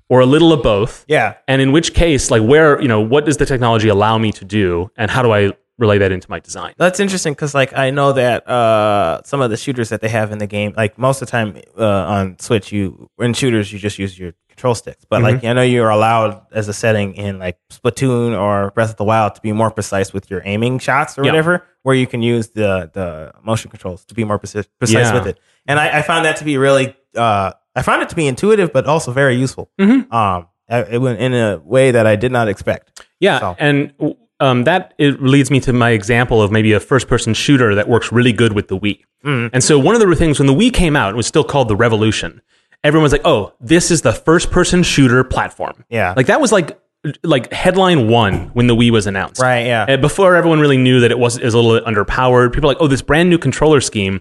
or a little of both? Yeah. And in which case, like, where you know, what does the technology allow me to do, and how do I relay that into my design? That's interesting because, like, I know that uh, some of the shooters that they have in the game, like most of the time uh, on Switch, you in shooters you just use your control sticks. But like, I know you're allowed as a setting in like Splatoon or Breath of the Wild to be more precise with your aiming shots or Yeah. whatever, where you can use the the motion controls to be more precise, precise Yeah. with it. And I, I found that to be really, uh, I found it to be intuitive, but also very useful. Mhm. Um, it went in a way that I did not expect. Yeah, So- and um, that it leads me to my example of maybe a first-person shooter that works really good with the Wii. Mm. And so one of the things when the Wii came out, it was still called the Revolution. Everyone was like, "Oh, this is the first-person shooter platform." Yeah. like that was like like headline one when the Wii was announced. Right, yeah. And before everyone really knew that it was, it was a little bit underpowered. People were like, "Oh, this brand new controller scheme."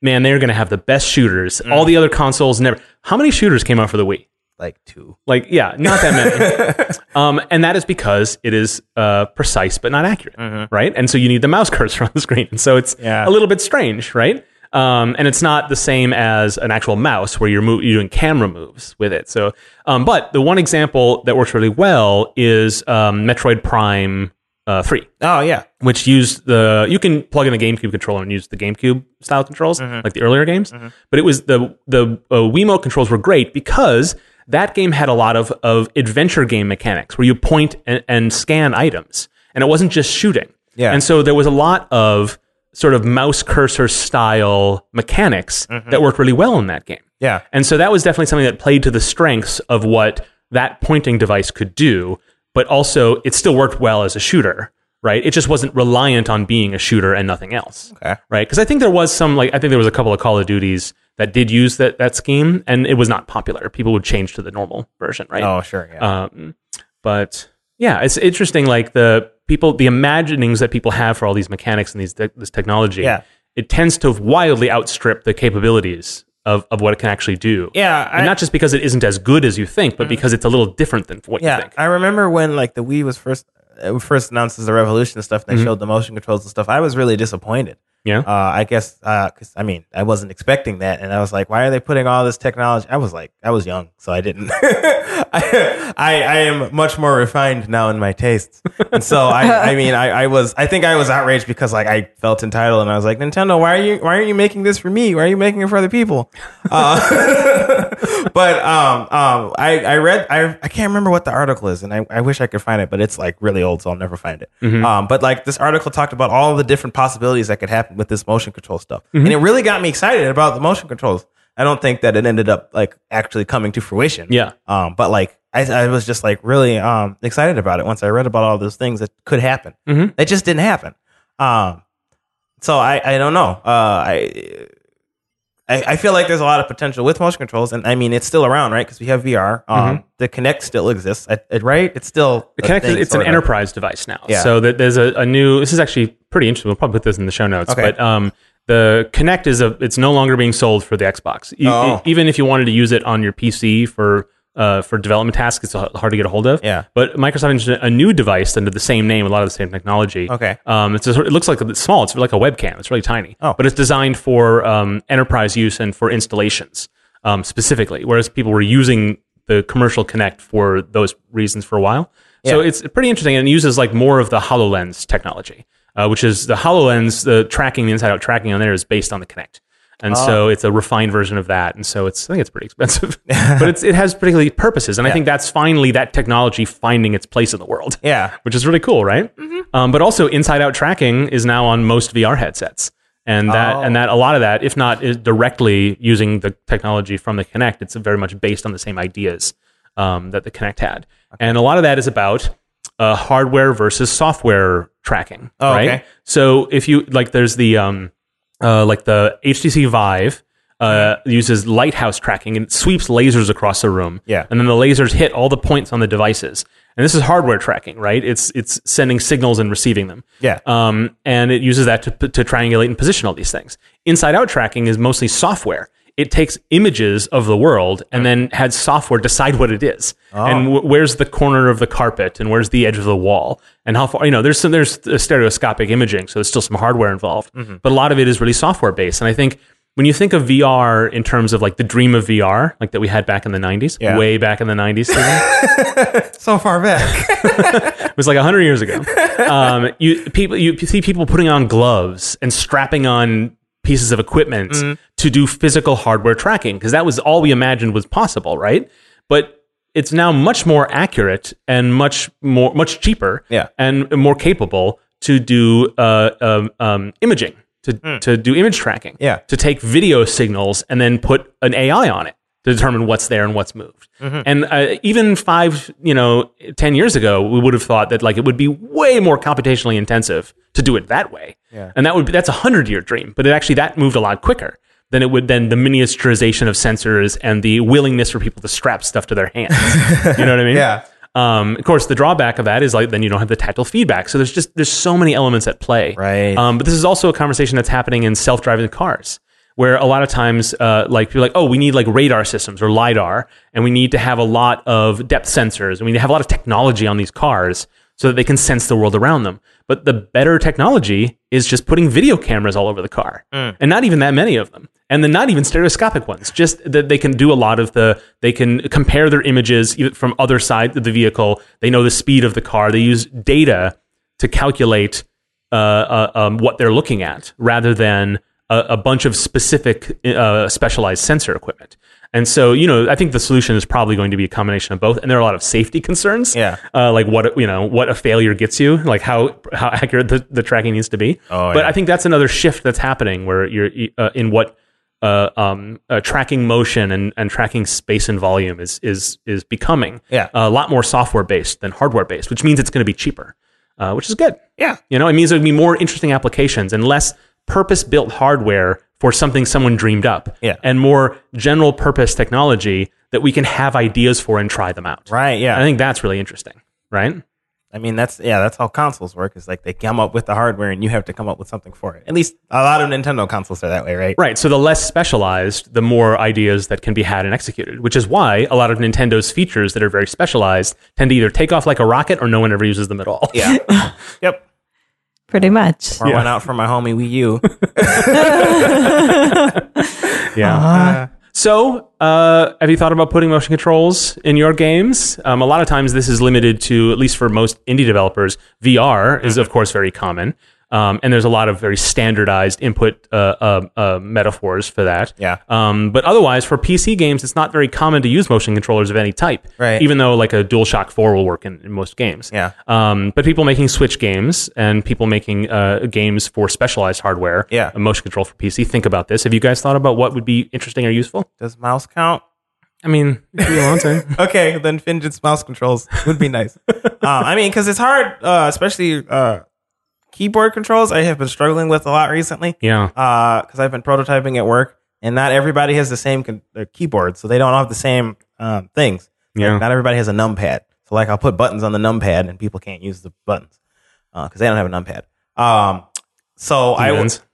Man, they're going to have the best shooters. Mm. All the other consoles never. How many shooters came out for the Wii? Like two. Like, yeah, not that many. um, and that is because it is uh, precise but not accurate, right? And so you need the mouse cursor on the screen. And so it's Yeah. a little bit strange, right? Um, and it's not the same as an actual mouse where you're, mo- you're doing camera moves with it. So, um, but the one example that works really well is um, Metroid Prime uh, 3 Oh yeah. which used the you can plug in a GameCube controller and use the GameCube style controls like the earlier games. But it was the the uh, Wiimote controls were great because that game had a lot of of adventure game mechanics where you point and, and scan items, and it wasn't just shooting. Yeah. and so there was a lot of sort of mouse cursor style mechanics that worked really well in that game. Yeah. And so that was definitely something that played to the strengths of what that pointing device could do, but also it still worked well as a shooter, right? It just wasn't reliant on being a shooter and nothing else. Okay. Right? Because I think there was some like I think there was a couple of Call of Duties that did use that that scheme and it was not popular. People would change to the normal version, right? Oh sure. Yeah. Um, but yeah, it's interesting. Like the people, the imaginings that people have for all these mechanics and these this technology. Yeah. it tends to wildly outstrip the capabilities of, of what it can actually do. yeah. I, and not just because it isn't as good as you think, but mm. because it's a little different than what you yeah. think. I remember when like the Wii was first it was first announced as the Revolution and stuff. And they mm-hmm. showed the motion controls and stuff. I was really disappointed. Yeah. Uh, I guess because I mean I wasn't expecting that, and I was like, why are they putting all this technology? I was like, I was young, so I didn't. I, I I am much more refined now in my tastes, and so I I mean I, I was I think I was outraged because like I felt entitled, and I was like, Nintendo, why are you why are you making this for me? Why are you making it for other people? Uh, but um um I I read I I can't remember what the article is, and I, I wish I could find it, but it's like really old, so I'll never find it. Um, but like this article talked about all the different possibilities that could happen with this motion control stuff, and it really got me excited about the motion controls. I don't think that it ended up like actually coming to fruition. Yeah. Um, but like I, I was just like really um excited about it once I read about all those things that could happen. Mhm. It just didn't happen. Um, so I I don't know. Uh, I. I, I feel like there's a lot of potential with motion controls, and I mean it's still around, right? Because we have VR. Um, The Kinect still exists, I- right? It's still The Kinect, is- thing, it's an of. enterprise device now. Yeah. So that there's a, a new. This is actually pretty interesting. We'll probably put this in the show notes. Okay. But um, the Kinect is a. It's no longer being sold for the Xbox. E- Oh. even if you wanted to use it on your PC for uh, for development tasks, it's hard to get a hold of. Yeah. But Microsoft engineered a new device under the same name, a lot of the same technology. Okay. Um, it's a, it looks like it's small. It's like a webcam. It's really tiny. Oh. But it's designed for um, enterprise use and for installations um, specifically, whereas people were using the commercial Kinect for those reasons for a while. So it's pretty interesting, and it uses like more of the Hololens technology, uh, which is the Hololens. The tracking, the inside-out tracking on there is based on the Kinect, and Oh. so it's a refined version of that. And so it's I think it's pretty expensive, but it's it has particularly purposes, and I think that's finally that technology finding its place in the world Yeah. which is really cool, right? Mm-hmm. Um, but also, inside out tracking is now on most VR headsets, and that Oh. and that a lot of that, if not is directly using the technology from the Kinect, it's very much based on the same ideas um, that the Kinect had, and a lot of that is about uh, hardware versus software tracking, Oh, right? okay. So if you like, there's the um, uh, like the HTC Vive. Uh, uses lighthouse tracking and it sweeps lasers across the room. Yeah. And then the lasers hit all the points on the devices. And this is hardware tracking, right? It's it's sending signals and receiving them. Yeah. Um, and it uses that to, to triangulate and position all these things. Inside out tracking is mostly software. It takes images of the world and then had software decide what it is. And w- where's the corner of the carpet and where's the edge of the wall? And how far you know there's some there's stereoscopic imaging so there's still some hardware involved. But a lot of it is really software based. And i think when you think of VR in terms of like the dream of VR, like that we had back in the 90s, Yeah. way back in the 90s, So far back. it was like 100 years ago. Um, you people you see people putting on gloves and strapping on pieces of equipment to do physical hardware tracking because that was all we imagined was possible, right? But it's now much more accurate and much more much cheaper Yeah. and more capable to do uh, um, um, imaging to, to do image tracking Yeah. to take video signals and then put an AI on it to determine what's there and what's moved. And uh, even five, you know, ten years ago, we would have thought that like it would be way more computationally intensive to do it that way. Yeah. And that would be that's a hundred year dream, but it actually that moved a lot quicker than it would then the miniaturization of sensors and the willingness for people to strap stuff to their hands. you know what I mean? Yeah. Um, of course, the drawback of that is like then you don't have the tactile feedback. So there's just there's so many elements at play. Right. Um, but this is also a conversation that's happening in self-driving cars, where a lot of times, uh, like people are like, oh, we need like radar systems or lidar, and we need to have a lot of depth sensors, and we need to have a lot of technology on these cars so that they can sense the world around them. But the better technology is just putting video cameras all over the car, and not even that many of them. And then not even stereoscopic ones, just that they can do a lot of the, they can compare their images even from other sides of the vehicle. They know the speed of the car. They use data to calculate uh, uh, um, what they're looking at rather than a, a bunch of specific uh, specialized sensor equipment. And so, you know, I think the solution is probably going to be a combination of both. And there are a lot of safety concerns. Yeah. Uh, like what, you know, what a failure gets you, like how, how accurate the, the tracking needs to be. Oh, but yeah. I think that's another shift that's happening where you're uh, in what uh, um, uh, tracking motion and, and tracking space and volume is is is becoming Yeah. a lot more software based than hardware based, which means it's going to be cheaper, uh, which is good. Yeah. You know, it means there'll be more interesting applications and less purpose built hardware for something someone dreamed up. Yeah. And more general purpose technology that we can have ideas for and try them out. Right. Yeah. I think that's really interesting. Right? I mean, that's yeah, that's how consoles work. Is like they come up with the hardware, and you have to come up with something for it. At least a lot of Nintendo consoles are that way, right? Right. So the less specialized, the more ideas that can be had and executed, which is why a lot of Nintendo's features that are very specialized tend to either take off like a rocket or no one ever uses them at all. Yeah. yep. Pretty much. Or Yeah. went out for my homie Wii U. Yeah. So, uh, have you thought about putting motion controls in your games? Um, a lot of times, this is limited to, at least for most indie developers, VR is, of course, very common. Um, and there's a lot of very standardized input uh, uh, uh, metaphors for that. Yeah. Um, but otherwise, for PC games, it's not very common to use motion controllers of any type. Right. Even though, like, a DualShock 4 will work in, in most games. Yeah. Um, but people making Switch games and people making uh, games for specialized hardware, Yeah. a motion control for PC. Think about this. Have you guys thought about what would be interesting or useful? Does mouse count? I mean, if you want to. Okay, then Fingett's mouse controls would be nice. um, I mean, because it's hard, uh, especially uh, keyboard controls. I have been struggling with a lot recently. Yeah. because I've been prototyping at work, and not everybody has the same con- uh, keyboard, so they don't have the same um, things. Like, Yeah. not everybody has a numpad. So like, I'll put buttons on the numpad, and people can't use the buttons because they don't have a numpad. Um, so I.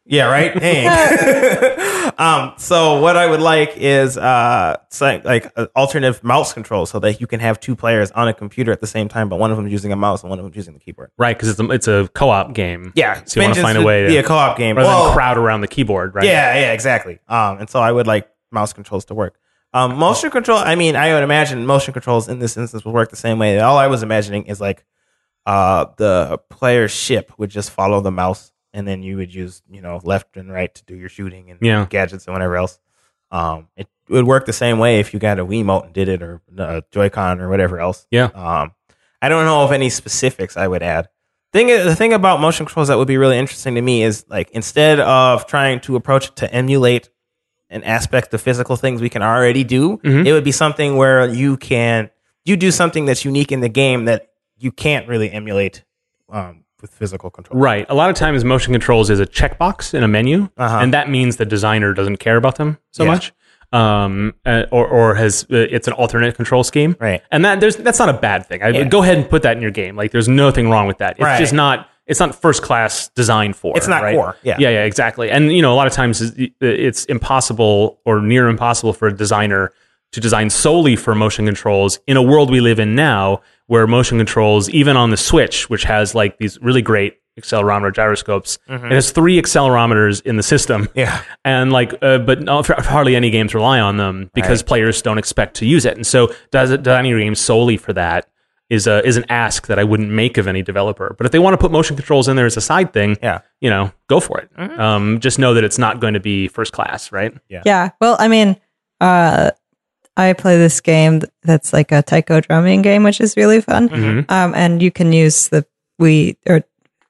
yeah, right. Dang. um, so what I would like is uh, like an alternative mouse control, so that you can have two players on a computer at the same time, but one of them using a mouse and one of them using the keyboard. Right, because it's a, it's a co-op game. Yeah, So you want to find a way to be a co-op game. rather Well, than crowd around the keyboard, right? yeah, yeah, exactly. Um, and so I would like mouse controls to work. Um, motion control. I mean, I would imagine motion controls in this instance would work the same way. All I was imagining is like, uh, the player's ship would just follow the mouse, and then you would use you know left and right to do your shooting and Yeah. gadgets and whatever else. Um, it would work the same way if you got a Wiimote and did it, or a Joy-Con or whatever else. Yeah. Um, I don't know of any specifics I would add. Thing the thing about motion controls that would be really interesting to me is like instead of trying to approach it to emulate an aspect of physical things we can already do, Mhm. it would be something where you can you do something that's unique in the game that you can't really emulate um, with physical control. Right. A lot of times, motion controls is a checkbox in a menu, Uh-huh. and that means the designer doesn't care about them so Yeah. much, um, uh, or or has uh, it's an alternate control scheme, Right. And that there's that's not a bad thing. I, Yeah. Go ahead and put that in your game. Like, there's nothing wrong with that. It's Right. just not it's not first class designed for. It's not right? core, yeah. yeah, yeah, exactly. And you know, a lot of times it's impossible or near impossible for a designer to design solely for motion controls in a world we live in now, where motion controls, even on the Switch, which has like these really great accelerometer gyroscopes, it has three accelerometers in the system. Mm-hmm. Yeah. and like, uh, but not, hardly any games rely on them because Right. players don't expect to use it. And so, does it designing your game solely for that is a is an ask that I wouldn't make of any developer. But if they want to put motion controls in there as a side thing, Yeah. you know, go for it. Um, just know that it's not going to be first class, right? Yeah. Yeah. Well, I mean, uh, I play this game that's like a taiko drumming game, which is really fun. Mhm. Um, and you can use the Wii or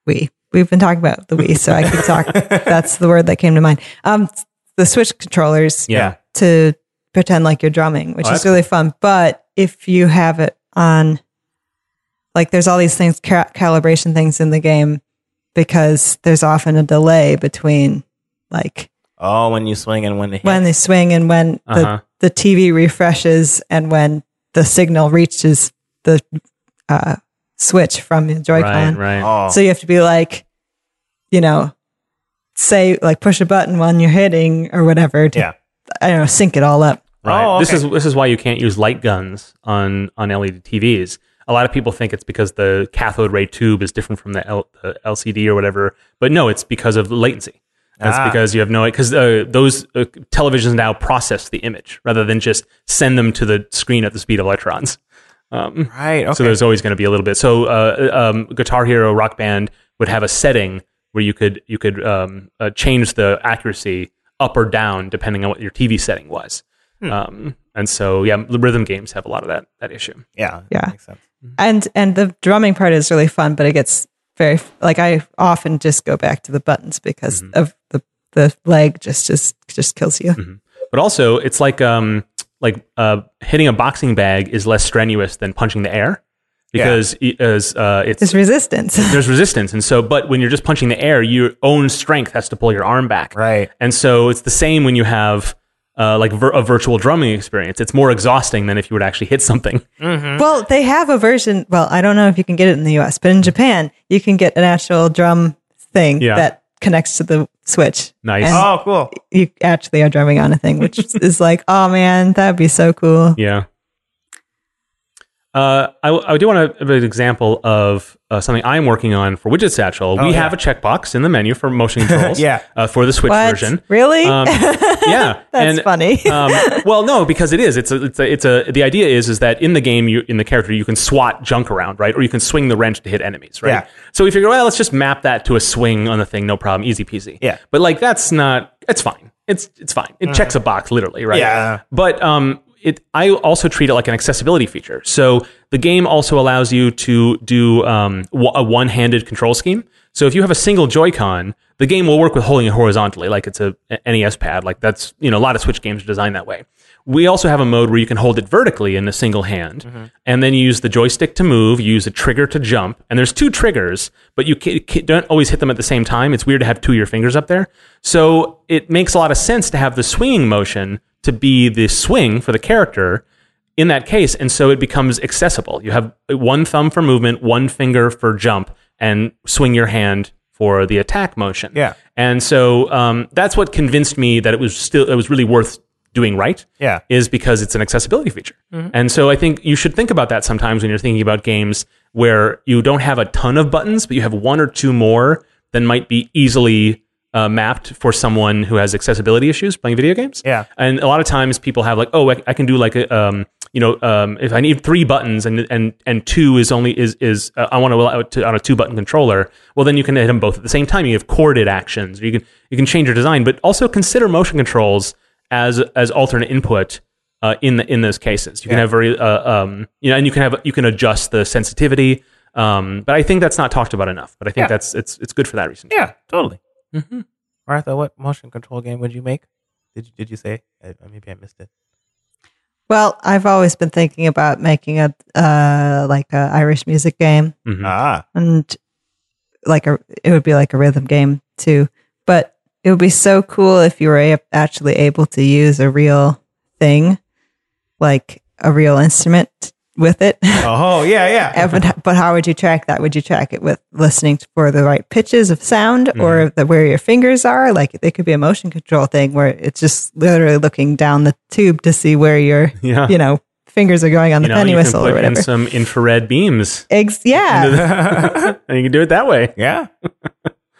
Wii. We've been talking about the Wii, so I could talk. that's the word that came to mind. Um, the Switch controllers Yeah. to pretend like you're drumming, which Oh, is that's really fun. But if you have it on, like, there's all these things, ca- calibration things in the game, because there's often a delay between like Oh, when you swing and when it hits. when they swing and when Uh-huh. the, the TV refreshes and when the signal reaches the uh, switch from the Joy-Con. Right, right. oh, So you have to be like, you know, say like push a button when you're hitting or whatever to Yeah. I don't know, sync it all up. Right. Oh, This is this is why you can't use light guns on on LED TVs. A lot of people think it's because the cathode ray tube is different from the, L, the LCD or whatever, but no, it's because of latency. That's Ah. because you have no because uh, those uh, televisions now process the image rather than just send them to the screen at the speed of electrons. Um, right. Okay. So there's always going to be a little bit. So uh, um, Guitar Hero Rock Band would have a setting where you could you could um, uh, change the accuracy up or down depending on what your TV setting was. Hmm. Um, and so yeah, the rhythm games have a lot of that that issue. yeah. Yeah. Makes sense. And and the drumming part is really fun, but it gets very like I often just go back to the buttons because Mm-hmm. of the the leg just just just kills you. But also, it's like um, like uh, hitting a boxing bag is less strenuous than punching the air because it is, uh, it's It's resistance. there's resistance, and so but when you're just punching the air, your own strength has to pull your arm back. Right. And so it's the same when you have uh, like vir- a virtual drumming experience. It's more exhausting than if you were to actually hit something. Well, they have a version. Well, I don't know if you can get it in the US, but in Japan, you can get an actual drum thing Yeah. that connects to the Switch. Nice. Oh, cool. you actually are drumming on a thing, which is like, oh man, that'd be so cool. Yeah. Uh, I, I do want to give an example of uh, something I'm working on for Widget Satchel. we yeah. have a checkbox in the menu for motion controls. Yeah. Uh, for the Switch What? version. Really? Um, yeah. That's funny. um, well, no, because it is. It's a, it's a, it's a, the idea is, is that in the game, you, in the character, you can swat junk around, right? Or you can swing the wrench to hit enemies, right? Yeah. So we figure, well, let's just map that to a swing on the thing, no problem, easy peasy. Yeah. But like, that's not, it's fine. It's, it's fine. It checks a box, literally, right? Yeah. But um, it, I also treat it like an accessibility feature. So the game also allows you to do um, a one-handed control scheme. So if you have a single Joy-Con, the game will work with holding it horizontally, like it's a NES pad. Like that's you know a lot of Switch games are designed that way. We also have a mode where you can hold it vertically in a single hand, and then you use the joystick to move. You use a trigger to jump, and there's two triggers, but you ca- ca- don't always hit them at the same time. It's weird to have two of your fingers up there. So it makes a lot of sense to have the swinging motion to be the swing for the character in that case. And so it becomes accessible. You have one thumb for movement, one finger for jump, and swing your hand for the attack motion. Yeah. And so um, that's what convinced me that it was still it was really worth doing right. Yeah. Is because it's an accessibility feature. And so I think you should think about that sometimes when you're thinking about games where you don't have a ton of buttons, but you have one or two more that might be easily uh, mapped for someone who has accessibility issues playing video games. Yeah. And a lot of times people have like, oh, I, I can do like a, um, you know, um, if I need three buttons and and and two is only is is uh, I want to allow it to on a two button controller. Well, then you can hit them both at the same time. You have chorded actions. You can you can change your design, but also consider motion controls as as alternate input. Uh, in the, in those cases, you can have very uh, um, you know, and you can have you can adjust the sensitivity. Um, but I think that's not talked about enough. But I think Yeah. that's it's it's good for that reason. Yeah, totally. Mm-hmm. Martha, what motion control game would you make? Did you, did you say? I, maybe I missed it. well, I've always been thinking about making a uh, like a Irish music game. Mhm. Ah, and like a it would be like a rhythm game too but it would be so cool if you were a- actually able to use a real thing like a real instrument with it. Oh yeah, yeah. But, but how would you track that? Would you track it with listening for the right pitches of sound or the, where your fingers are? Like it could be a motion control thing where it's just literally looking down the tube to see where your, Yeah. you know, fingers are going on the You know, penny you can whistle put or in whatever. some infrared beams, Eggs, yeah, and you can do it that way. yeah.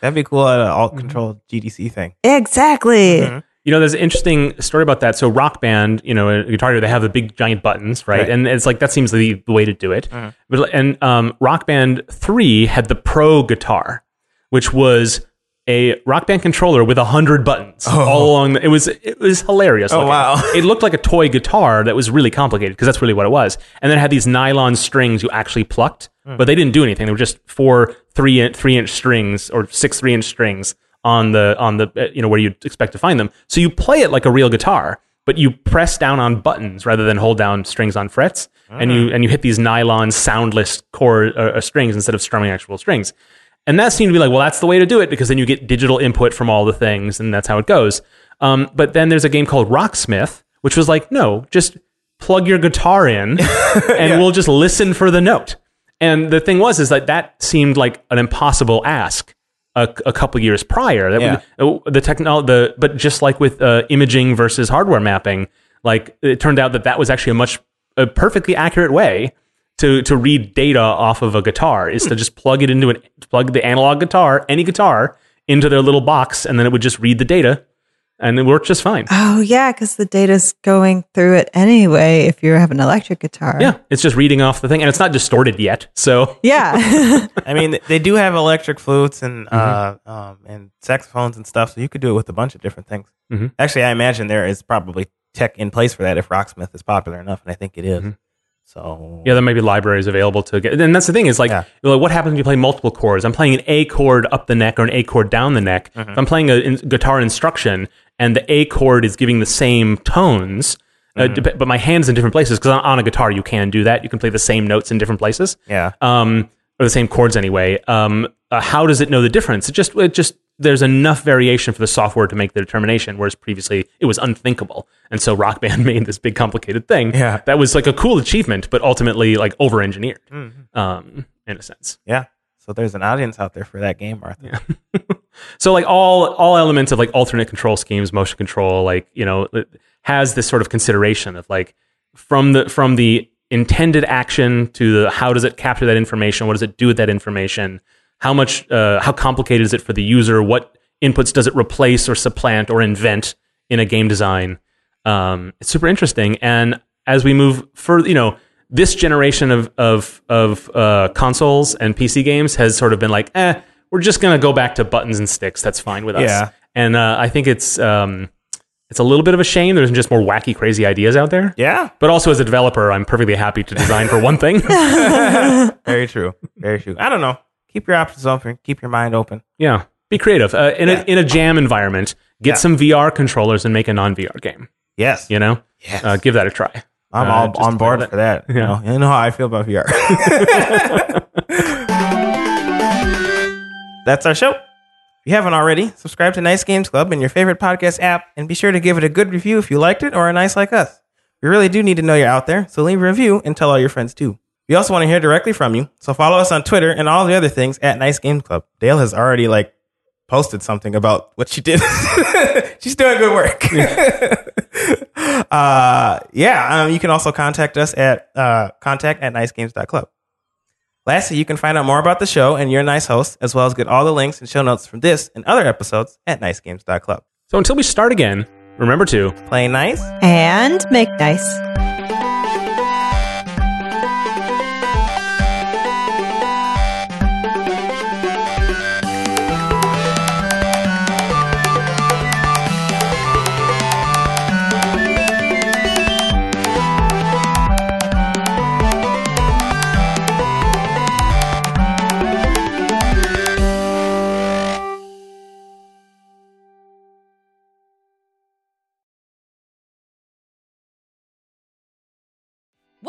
That'd be cool at an alt control GDC thing. exactly. Mhm. You know, there's an interesting story about that. So, Rock Band, you know, a guitar they have the big giant buttons, right? Right. And it's like that seems the, the way to do it. Mhm. But and um, Rock Band Three had the Pro guitar, which was a Rock Band controller with a hundred buttons Oh. all along. The, it was it was hilarious. Oh, looking. wow. It looked like a toy guitar that was really complicated because that's really what it was. And then it had these nylon strings you actually plucked, Hmm. but they didn't do anything. They were just four three inch, three inch strings or six three inch strings on the on the uh, you know where you'd expect to find them. So you play it like a real guitar, but you press down on buttons rather than hold down strings on frets, and you and you hit these nylon soundless chord uh, uh, strings instead of strumming actual strings. And that seemed to be like, well, that's the way to do it because then you get digital input from all the things, and that's how it goes. Um, but then there's a game called Rocksmith, which was like, no, just plug your guitar in, and we'll just listen for the note. And the thing was, is that that seemed like an impossible ask a, a couple years prior. That Yeah. would- the technology, the but just like with uh, imaging versus hardware mapping, like it turned out that that was actually a much a perfectly accurate way to to read data off of a guitar is to just plug it into an plug the analog guitar, any guitar, into their little box, and then it would just read the data, and it worked just fine. Oh yeah, because the data's going through it anyway. If you have an electric guitar, Yeah, it's just reading off the thing, and it's not distorted yet. So yeah. I mean, they do have electric flutes and uh, um, and saxophones and stuff, so you could do it with a bunch of different things. Mhm. Actually, I imagine there is probably tech in place for that if Rocksmith is popular enough, and I think it is. So yeah, there may be libraries available to get. And that's the thing is like, Yeah. like, what happens if you play multiple chords? I'm playing an A chord up the neck or an A chord down the neck. If I'm playing a in- guitar instruction and the A chord is giving the same tones. Uh, dep- but my hands in different places because on, on a guitar you can do that. You can play the same notes in different places. yeah, um, or the same chords anyway. Um, uh, how does it know the difference? It just, it just, there's enough variation for the software to make the determination, whereas previously it was unthinkable. And so Rock Band made this big complicated thing Yeah. that was like a cool achievement, but ultimately like over engineered, um, in a sense. yeah. So there's an audience out there for that game, Martha. So like all all elements of like alternate control schemes, motion control, like you know, has this sort of consideration of like from the from the intended action to the how does it capture that information, what does it do with that information, how much uh, how complicated is it for the user, what inputs does it replace or supplant or invent in a game design. Um, it's super interesting, and as we move further, you know. This generation of of of uh, consoles and PC games has sort of been like, eh, we're just gonna go back to buttons and sticks. That's fine with us. Yeah. And uh, I think it's um, it's a little bit of a shame. There's just more wacky, crazy ideas out there. Yeah, But also as a developer, I'm perfectly happy to design for one thing. very true, very true. I don't know. Keep your options open. Keep your mind open. yeah. Be creative. Uh, in Yeah. a in a jam environment, get Yeah. some VR controllers and make a non VR game. Yes, You know, yes. uh, give that a try. I'm uh, all just on board for that. You, know, you know how I feel about VR. That's our show. If you haven't already, subscribe to Nice Games Club in your favorite podcast app and be sure to give it a good review if you liked it or are nice like us. We really do need to know you're out there, so leave a review and tell all your friends too. We also want to hear directly from you, so follow us on Twitter and all the other things at Nice Game Club. Dale has already like posted something about what she did. She's doing good work. uh, yeah, um, you can also contact us at uh, contact at nicegames.club. Lastly, you can find out more about the show and your nice host, as well as get all the links and show notes from this and other episodes at nicegames.club. So until we start again, remember to Play nice. and make nice.